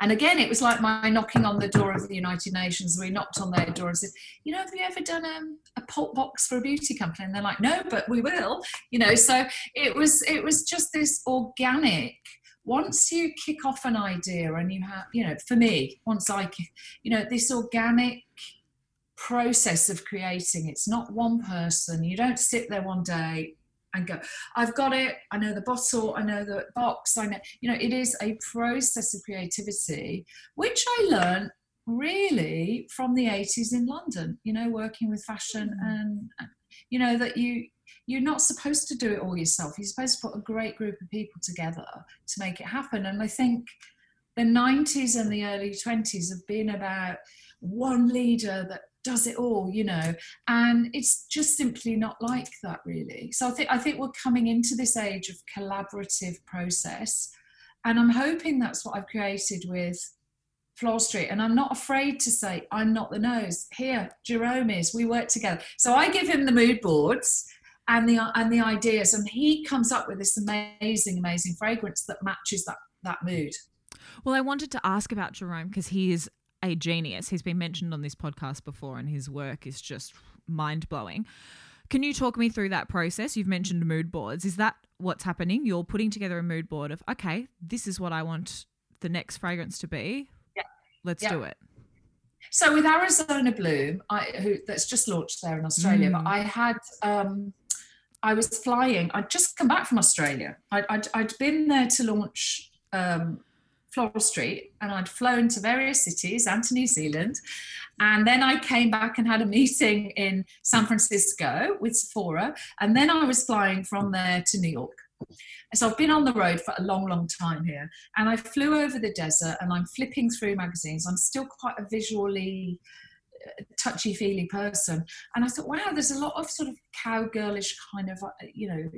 And again, it was like my knocking on the door of the United Nations. We knocked on their door and said, "You know, have you ever done um, a pulp box for a beauty company?" And they're like, "No, but we will." You know, so it was it was just this organic once you kick off an idea and you have, you know, for me, once I, you know, this organic process of creating, it's not one person. You don't sit there one day and go, I've got it, I know the bottle, I know the box, I know, you know, it is a process of creativity, which I learned really from the 80s in London, you know, working with fashion mm. and, you know, that you, you're not supposed to do it all yourself. You're supposed to put a great group of people together to make it happen. And I think the 90s and the early 20s have been about one leader that does it all you know and it's just simply not like that really so i think i think we're coming into this age of collaborative process and i'm hoping that's what i've created with Floral Street, and I'm not afraid to say I'm not the nose. Here, Jerome is. We work together. So I give him the mood boards and the and the ideas, and he comes up with this amazing, amazing fragrance that matches that that mood. Well, I wanted to ask about Jerome because he is a genius. He's been mentioned on this podcast before, and his work is just mind blowing. Can you talk me through that process? You've mentioned mood boards. Is that what's happening? You're putting together a mood board of, okay, this is what I want the next fragrance to be. Yeah. Let's yeah. do it. So with Arizona Bloom, I, who that's just launched there in Australia, mm. but I had um, I was flying. I'd just come back from Australia. I'd, I'd, I'd been there to launch um, Floral Street and I'd flown to various cities and to New Zealand. And then I came back and had a meeting in San Francisco with Sephora. And then I was flying from there to New York. So I've been on the road for a long, long time here. And I flew over the desert and I'm flipping through magazines. I'm still quite a visually touchy feely person. And I thought, wow, there's a lot of sort of cowgirlish kind of, uh, you know,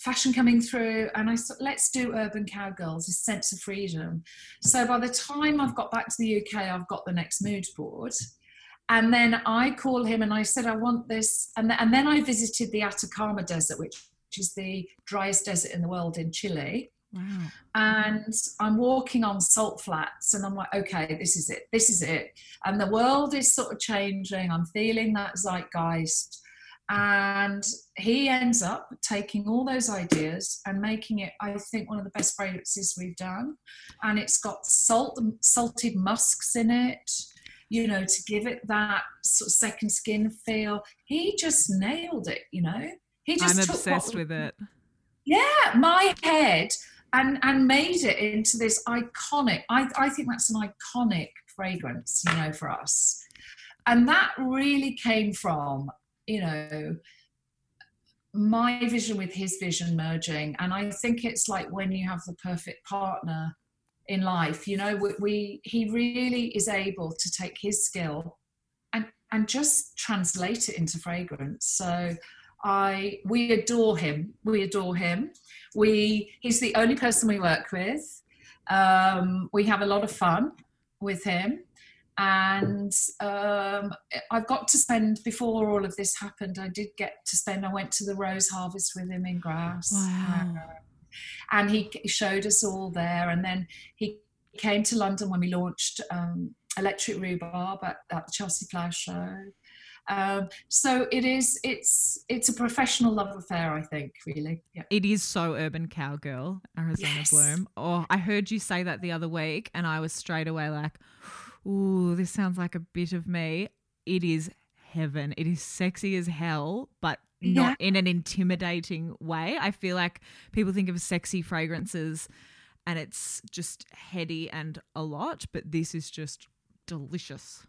fashion coming through. And i thought let's do urban cowgirls this sense of freedom. So by the time i've got back to the uk i've got the next mood board. And then i call him and i said i want this. And, th- and then i visited the atacama desert which, which is the driest desert in the world in chile Wow. And I'm walking on salt flats and I'm like, okay, this is it. This is it. And the world is sort of changing. I'm feeling that zeitgeist. And he ends up taking all those ideas and making it, I think, one of the best fragrances we've done. And it's got salt, salted musks in it, you know, to give it that sort of second skin feel. He just nailed it, you know. He just I'm obsessed with it. Yeah, my head and and made it into this iconic. I I think that's an iconic fragrance, you know, for us. And that really came from you know my vision with his vision merging and i think it's like when you have the perfect partner in life you know we, we, he really is able to take his skill and and just translate it into fragrance so i we adore him we adore him we he's the only person we work with um, we have a lot of fun with him and um, I've got to spend before all of this happened. I did get to spend. I went to the rose harvest with him in Grasse, wow. uh, and he showed us all there. And then he came to London when we launched um, Electric Rhubarb at, at the Chelsea Flower Show. Um, so it is. It's it's a professional love affair. I think really. Yeah. It is so urban cowgirl, Arizona yes. Bloom. Oh, I heard you say that the other week, and I was straight away like ooh, this sounds like a bit of me. It is heaven. It is sexy as hell, but not yeah. in an intimidating way. I feel like people think of sexy fragrances and it's just heady and a lot, but this is just delicious.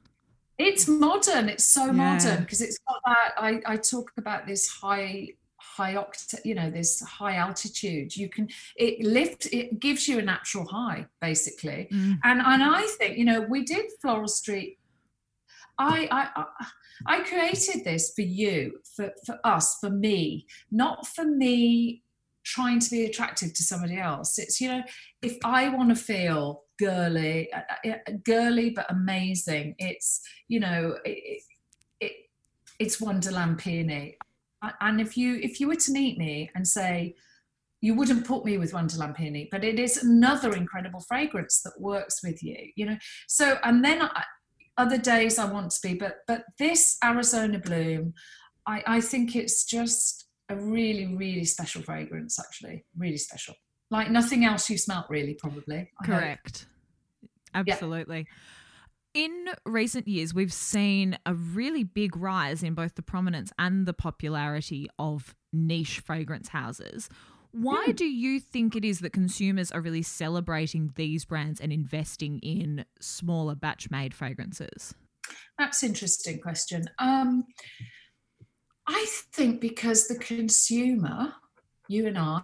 It's modern. It's so yeah. modern because it's got that. I, I talk about this high high oct you know this high altitude you can it lifts it gives you a natural high basically mm. and and i think you know we did floral street I, I i created this for you for for us for me not for me trying to be attractive to somebody else it's you know if i want to feel girly uh, uh, girly but amazing it's you know it, it it's wonderland peony and if you if you were to meet me and say you wouldn't put me with Wonderland Peony, but it is another incredible fragrance that works with you, you know. So, and then I, other days I want to be, but but this Arizona Bloom, I, I think it's just a really really special fragrance. Actually, really special, like nothing else you smelt really, probably. I Correct. Hope. Absolutely. Yeah. In recent years, we've seen a really big rise in both the prominence and the popularity of niche fragrance houses. Why do you think it is that consumers are really celebrating these brands and investing in smaller batch made fragrances? That's an interesting question. Um, I think because the consumer, you and I,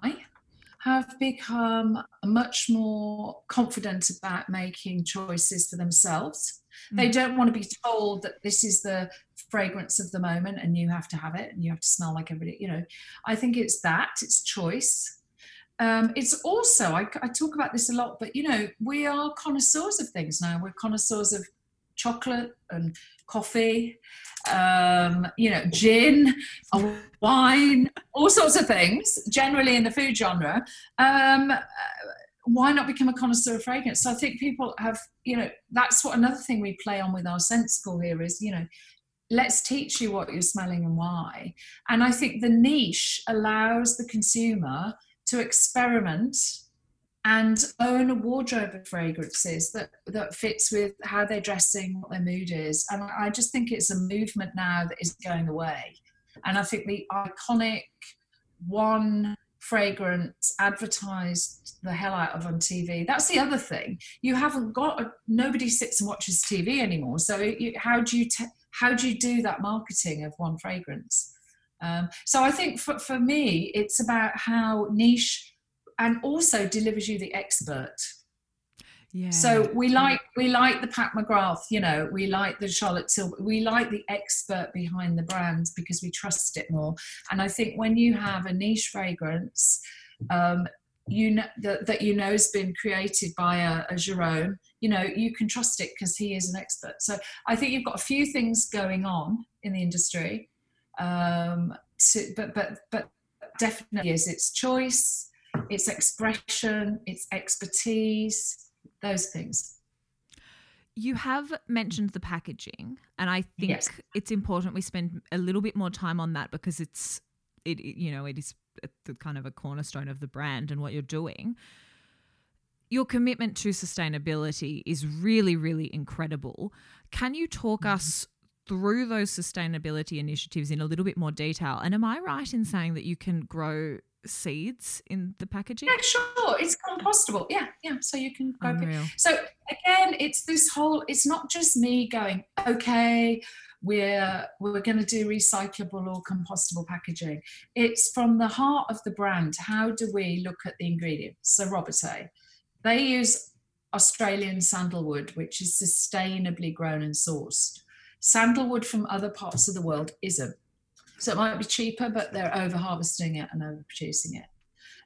have become much more confident about making choices for themselves. Mm. They don't want to be told that this is the fragrance of the moment and you have to have it and you have to smell like everybody. You know, I think it's that, it's choice. Um, it's also, I, I talk about this a lot, but you know, we are connoisseurs of things now. We're connoisseurs of chocolate and coffee, um, you know, gin, wine, all sorts of things, generally in the food genre. Um, why not become a connoisseur of fragrance? So I think people have, you know, that's what another thing we play on with our scent school here is, you know, let's teach you what you're smelling and why. And I think the niche allows the consumer to experiment and own a wardrobe of fragrances that that fits with how they're dressing, what their mood is. And I just think it's a movement now that is going away. And I think the iconic one fragrance advertised the hell out of on TV. That's the other thing. You haven't got a, nobody sits and watches TV anymore. So you, how do you te- how do you do that marketing of one fragrance? Um, so I think for, for me, it's about how niche and also delivers you the expert. Yeah. So we like we like the Pat McGrath, you know, we like the Charlotte Tilbury, we like the expert behind the brands because we trust it more. And I think when you have a niche fragrance, um, you know that, that you know has been created by a, a Jerome, you know, you can trust it because he is an expert. So I think you've got a few things going on in the industry, um, to, but but but definitely is its choice it's expression, it's expertise, those things. You have mentioned the packaging, and I think yes. it's important we spend a little bit more time on that because it's it you know it is the kind of a cornerstone of the brand and what you're doing. Your commitment to sustainability is really really incredible. Can you talk mm-hmm. us through those sustainability initiatives in a little bit more detail? And am I right in saying that you can grow seeds in the packaging? Yeah, sure. It's compostable. Yeah, yeah. So you can go. So again, it's this whole. It's not just me going. Okay, we're we're going to do recyclable or compostable packaging. It's from the heart of the brand. How do we look at the ingredients? So Robertet, they use Australian sandalwood, which is sustainably grown and sourced. Sandalwood from other parts of the world isn't. So it might be cheaper, but they're over harvesting it and over producing it.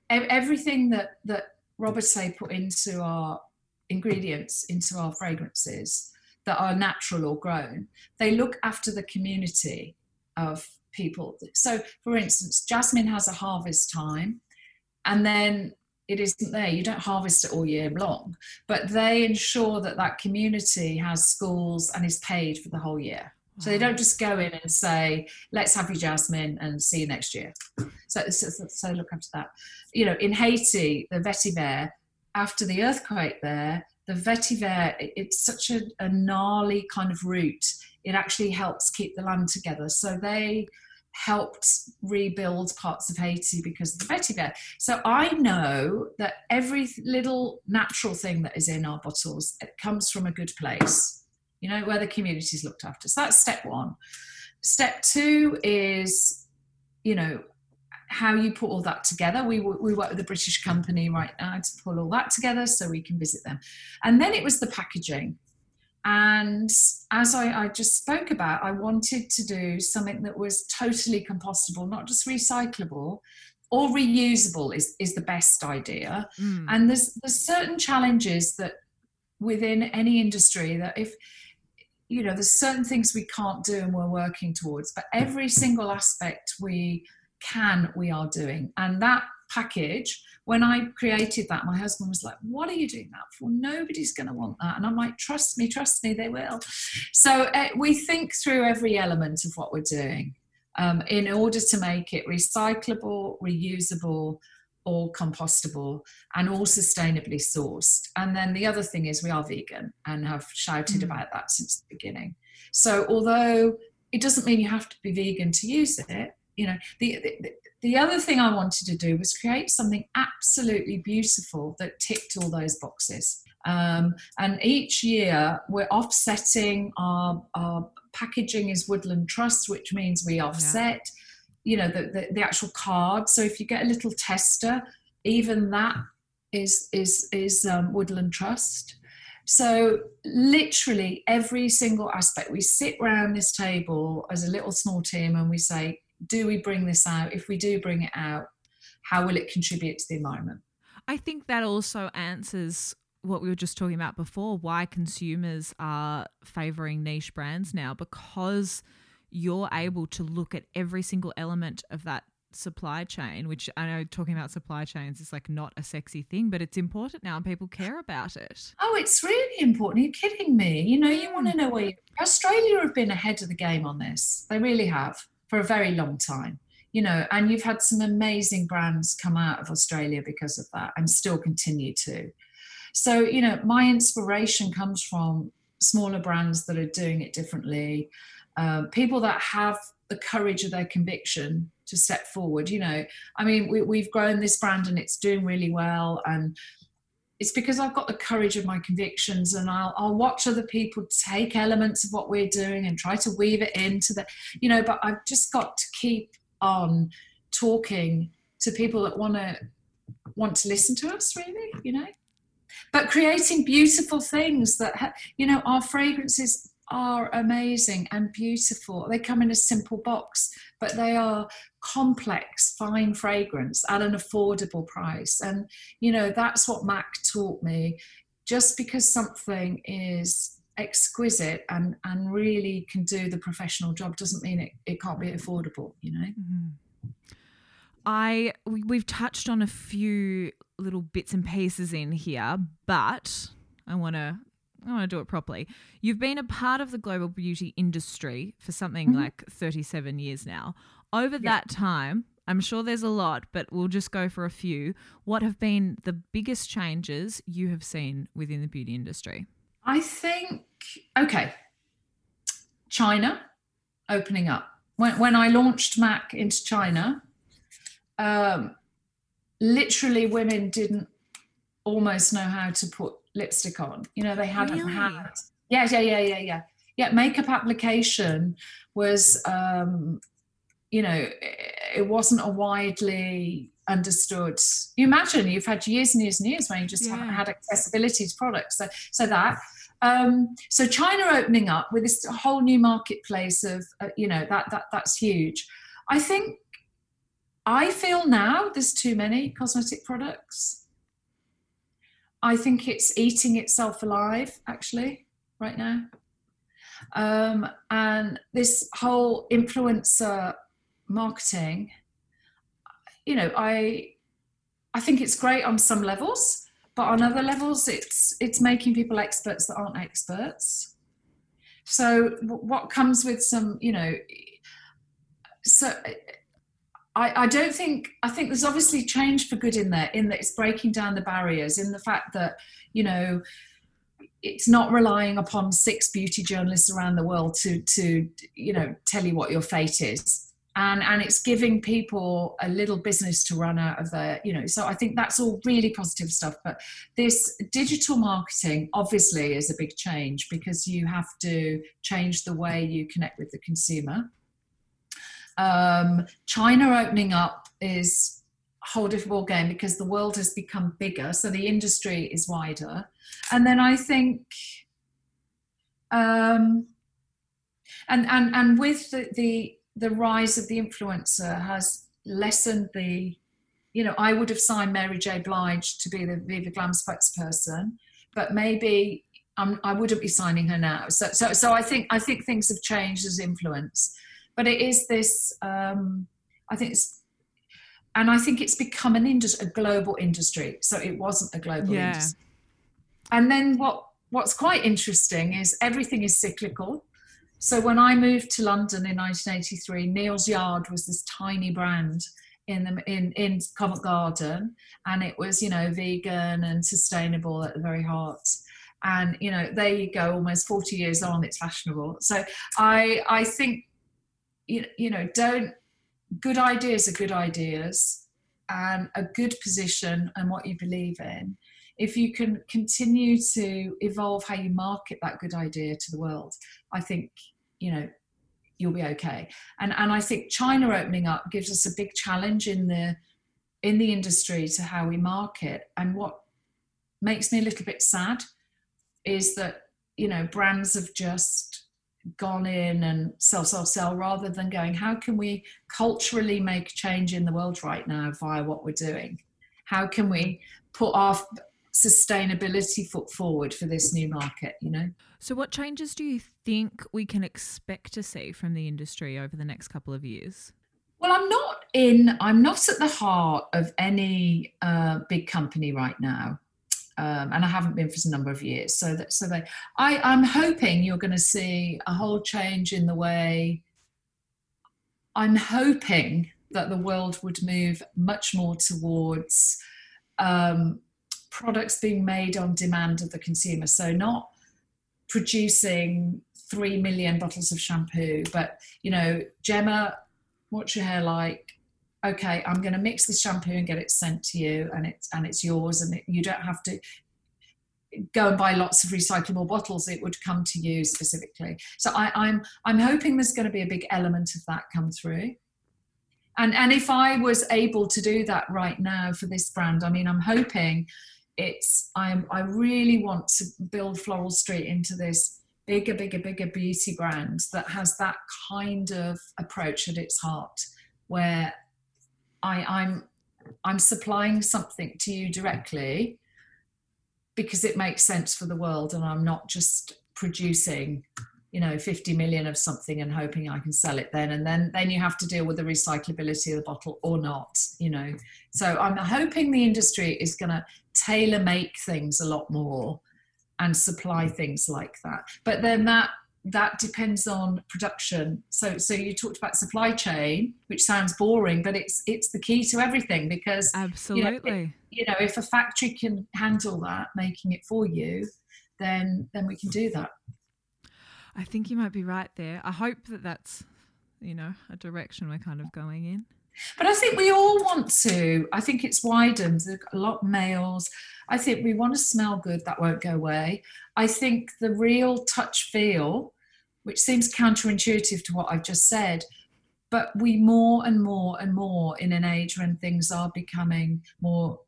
Everything that that Robertet put into our ingredients, into our fragrances that are natural or grown, they look after the community of people. So, for instance, jasmine has a harvest time, and then it isn't there. You don't harvest it all year long, but they ensure that that community has schools and is paid for the whole year. So they don't just go in and say, let's have your jasmine and see you next year. So, so, so look after that. You know, in Haiti, the vetiver, after the earthquake there, the vetiver, it's such a, a gnarly kind of root. It actually helps keep the land together. So they helped rebuild parts of Haiti because of the vetiver. So I know that every little natural thing that is in our bottles it comes from a good place you know, where the community is looked after. So that's step one. Step two is, you know, how you put all that together. We, we work with a British company right now to pull all that together so we can visit them. And then it was the packaging. And as I, I, just spoke about, I wanted to do something that was totally compostable, not just recyclable or reusable is, is the best idea. Mm. And there's there's certain challenges that within any industry that if you know there's certain things we can't do and we're working towards but every single aspect we can we are doing. And that package when i created that my husband was like what are you doing that for? Nobody's going to want that. And i'm like trust me trust me they will. So uh, we think through every element of what we're doing um, in order to make it recyclable reusable all compostable and all sustainably sourced. And then the other thing is we are vegan and have shouted mm. about that since the beginning. So although it doesn't mean you have to be vegan to use it, you know, the, the, the other thing I wanted to do was create something absolutely beautiful that ticked all those boxes. Um, and each year we're offsetting our, our packaging is Woodland Trust, which means we offset. Yeah you know the, the, the actual card so if you get a little tester even that is is is um, Woodland Trust. So literally every single aspect, we sit around this table as a little small team and we say, do we bring this out? If we do bring it out, how will it contribute to the environment? I think that also answers what we were just talking about before why consumers are favoring niche brands now because you're able to look at every single element of that supply chain which i know talking about supply chains is like not a sexy thing but it's important now and people care about it. Oh it's really important. Are you kidding me. You know you want to know where you, australia have been ahead of the game on this. They really have for a very long time you know and you've had some amazing brands come out of australia because of that and still continue to. So, you know, my inspiration comes from smaller brands that are doing it differently, um, people that have the courage of their conviction to step forward. You know, I mean, we, we've grown this brand and it's doing really well. And it's because I've got the courage of my convictions and I'll, I'll watch other people take elements of what we're doing and try to weave it into the, you know, but I've just got to keep on talking to people that want to want to listen to us really you know but creating beautiful things that ha- you know our fragrances are amazing and beautiful. They come in a simple box but they are complex fine fragrance at an affordable price. And you know that's what mac taught me. Just because something is exquisite and and really can do the professional job doesn't mean it, it can't be affordable you know? Mm-hmm. I we've touched on a few little bits and pieces in here, but I want to I want to do it properly. You've been a part of the global beauty industry for something mm-hmm. like 37 years now. Over that time, I'm sure there's a lot, but we'll just go for a few. What have been the biggest changes you have seen within the beauty industry? I think okay. China opening up. When when I launched Mac into China, um, literally women didn't almost know how to put lipstick on. You know, they hadn't really? had. Yeah, yeah, yeah, yeah, yeah. Yeah, makeup application was, um, you know, it wasn't a widely understood. You imagine you've had years and years and years when you just yeah. haven't had accessibility to products. So, so that. Um, so China opening up with this whole new marketplace of, uh, you know, that that that's huge. I think I feel now there's too many cosmetic products. I think it's eating itself alive, actually, right now. Um, and this whole influencer marketing, you know, I I think it's great on some levels, but on other levels, it's it's making people experts that aren't experts. So what comes with some, you know, so I, I, don't think I think there's obviously change for good in there in that it's breaking down the barriers in the fact that you know it's not relying upon six beauty journalists around the world to to you know tell you what your fate is. And and it's giving people a little business to run out of their you know so I think that's all really positive stuff. But this digital marketing obviously is a big change because you have to change the way you connect with the consumer um, China opening up is a whole different ball game because the world has become bigger, so the industry is wider. And then I think, um, and and and with the, the the rise of the influencer has lessened the, you know, I would have signed Mary J. Blige to be the Viva Glam spokesperson, but maybe I would not be signing her now. So, so, so I think I think things have changed as influence but it is this um, i think it's and i think it's become an industry a global industry. So it wasn't a global yeah. industry. And then what what's quite interesting is everything is cyclical. So when i moved to london in 1983 Neal's yard was this tiny brand in the in in covent garden. And it was you know vegan and sustainable at the very heart. And you know there you go almost 40 years on it's fashionable. So i i think you, you know don't good ideas are good ideas and a good position and what you believe in if you can continue to evolve how you market that good idea to the world i think you know you'll be okay and and i think china opening up gives us a big challenge in the in the industry to how we market. And what makes me a little bit sad is that, you know, brands have just gone in and sell, sell, sell rather than going, how can we culturally make change in the world right now via what we're doing? How can we put our sustainability foot forward for this new market, you know? So, what changes do you think we can expect to see from the industry over the next couple of years? Well, I'm not in, I'm not at the heart of any uh, big company right now. Um, and I haven't been for a number of years. So that, so they, I, I'm hoping you're going to see a whole change in the way. I'm hoping that the world would move much more towards um, products being made on demand of the consumer. So not producing three million bottles of shampoo, but you know, Gemma what's your hair like? Okay, I'm going to mix this shampoo and get it sent to you, and it's and it's yours, and it, you don't have to go and buy lots of recyclable bottles. It would come to you specifically. So I, I'm I'm hoping there's going to be a big element of that come through. And and if I was able to do that right now for this brand, I mean, I'm hoping it's I'm I really want to build Floral Street into this bigger, bigger, bigger beauty brand that has that kind of approach at its heart, where I, I'm I'm supplying something to you directly because it makes sense for the world, and I'm not just producing you know 50 million of something and hoping i can sell it then and then then you have to deal with the recyclability of the bottle or not you know so i'm hoping the industry is going to tailor make things a lot more and supply things like that. But then that that depends on production. So so you talked about supply chain, which sounds boring, but it's it's the key to everything because absolutely. You know, if, you know, if a factory can handle that, making it for you, then then we can do that. I think you might be right there. I hope that that's you know a direction we're kind of going in. But I think we all want to. I think it's widened. There's a lot of males. I think we want to smell good. That won't go away. I think the real touch feel, which seems counterintuitive to what I've just said, but we more and more and more in an age when things are becoming more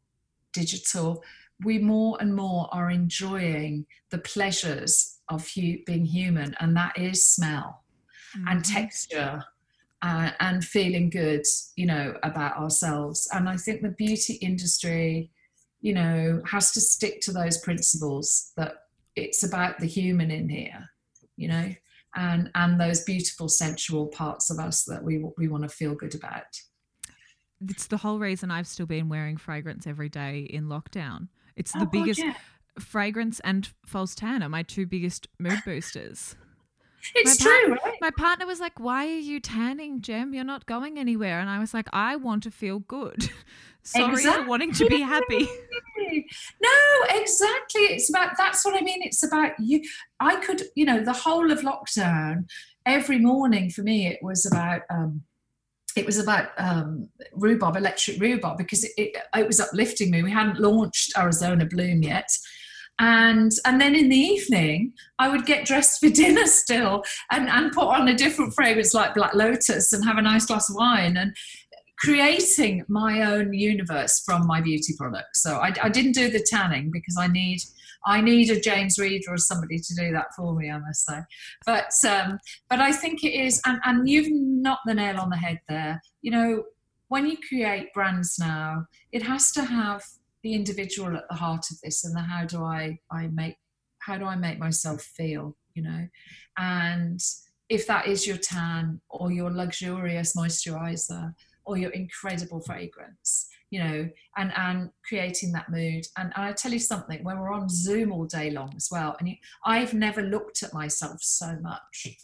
digital, we more and more are enjoying the pleasures of hu- being human, and that is smell mm-hmm. and texture uh, and feeling good, you know, about ourselves. And I think the beauty industry, you know, has to stick to those principles that it's about the human in here, you know, and and those beautiful sensual parts of us that we we want to feel good about. It's the whole reason I've still been wearing fragrance every day in lockdown. It's the oh, biggest God, yeah. fragrance and false tan are my two biggest mood boosters. It's my true, right? My partner was like, "Why are you tanning, Jem? You're not going anywhere." And I was like, "I want to feel good. Sorry exactly. for wanting to be happy." no, exactly. It's about that's what I mean. It's about you. I could, you know, the whole of lockdown, every morning for me, it was about. um it was about um, rhubarb, electric rhubarb, because it, it, it was uplifting me. We hadn't launched Arizona Bloom yet, and and then in the evening i would get dressed for dinner still and and put on a different fragrance like black lotus and have a nice glass of wine and creating my own universe from my beauty products so i, I didn't do the tanning because i need I need a James Reader or somebody to do that for me, I must say. But um, but I think it is, and, and you've knocked the nail on the head there. You know, when you create brands now, it has to have the individual at the heart of this and the how do I I make how do I make myself feel, you know? And if that is your tan or your luxurious moisturizer or your incredible fragrance, you know, and and creating that mood. And, and I tell you something, when we're on Zoom all day long as well, and you, I've never looked at myself so much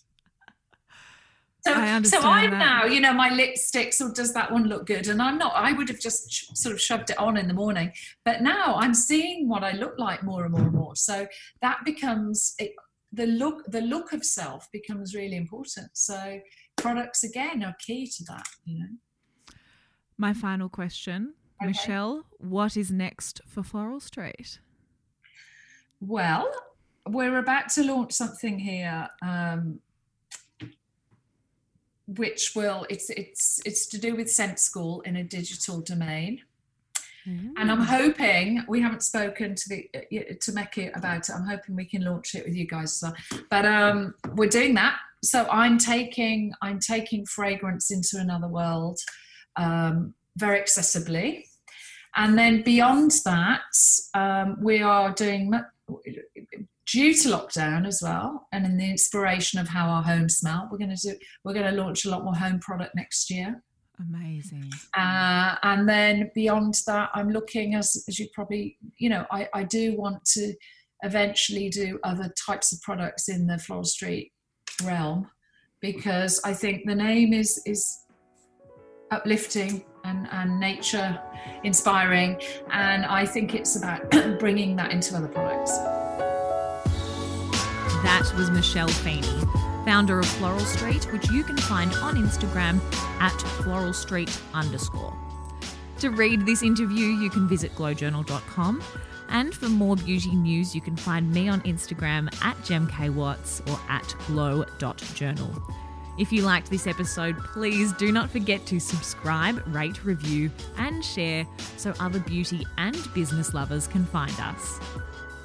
so, I so I'm that. now, you know, my lipsticks, or does that one look good? And I'm not, I would have just sh- sort of shoved it on in the morning. But now I'm seeing what I look like more and more and more. So that becomes it, the look, the look of self becomes really important. So products again are key to that, you know. My final question, okay. Michelle, what is next for Floral Street? Well, we're about to launch something here um, which will it's it's it's to do with scent school in a digital domain Mm. And I'm hoping we haven't spoken to the uh, to Mecca about it. I'm hoping we can launch it with you guys as well. But um, we're doing that. So I'm taking I'm taking fragrance into another world um, very accessibly. And then beyond that, um, we are doing due to lockdown as well, and in the inspiration of how our homes smell. We're going to do we're going to launch a lot more home product next year. Amazing. Uh, and then beyond that, I'm looking as as you probably you know I I do want to eventually do other types of products in the Floral Street realm because I think the name is is uplifting and, and nature inspiring. And I think it's about bringing that into other products. That was Michelle Feeney, founder of Floral Street, which you can find on Instagram at Floral Street underscore. To read this interview, you can visit glowjournal.com. And for more beauty news, you can find me on Instagram at gemkwatts or at glow.journal. If you liked this episode, please do not forget to subscribe, rate, review, and share so other beauty and business lovers can find us.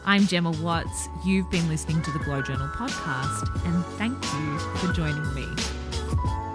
I'm Gemma Watts. You've been listening to the Glow Journal podcast, and thank you for joining me.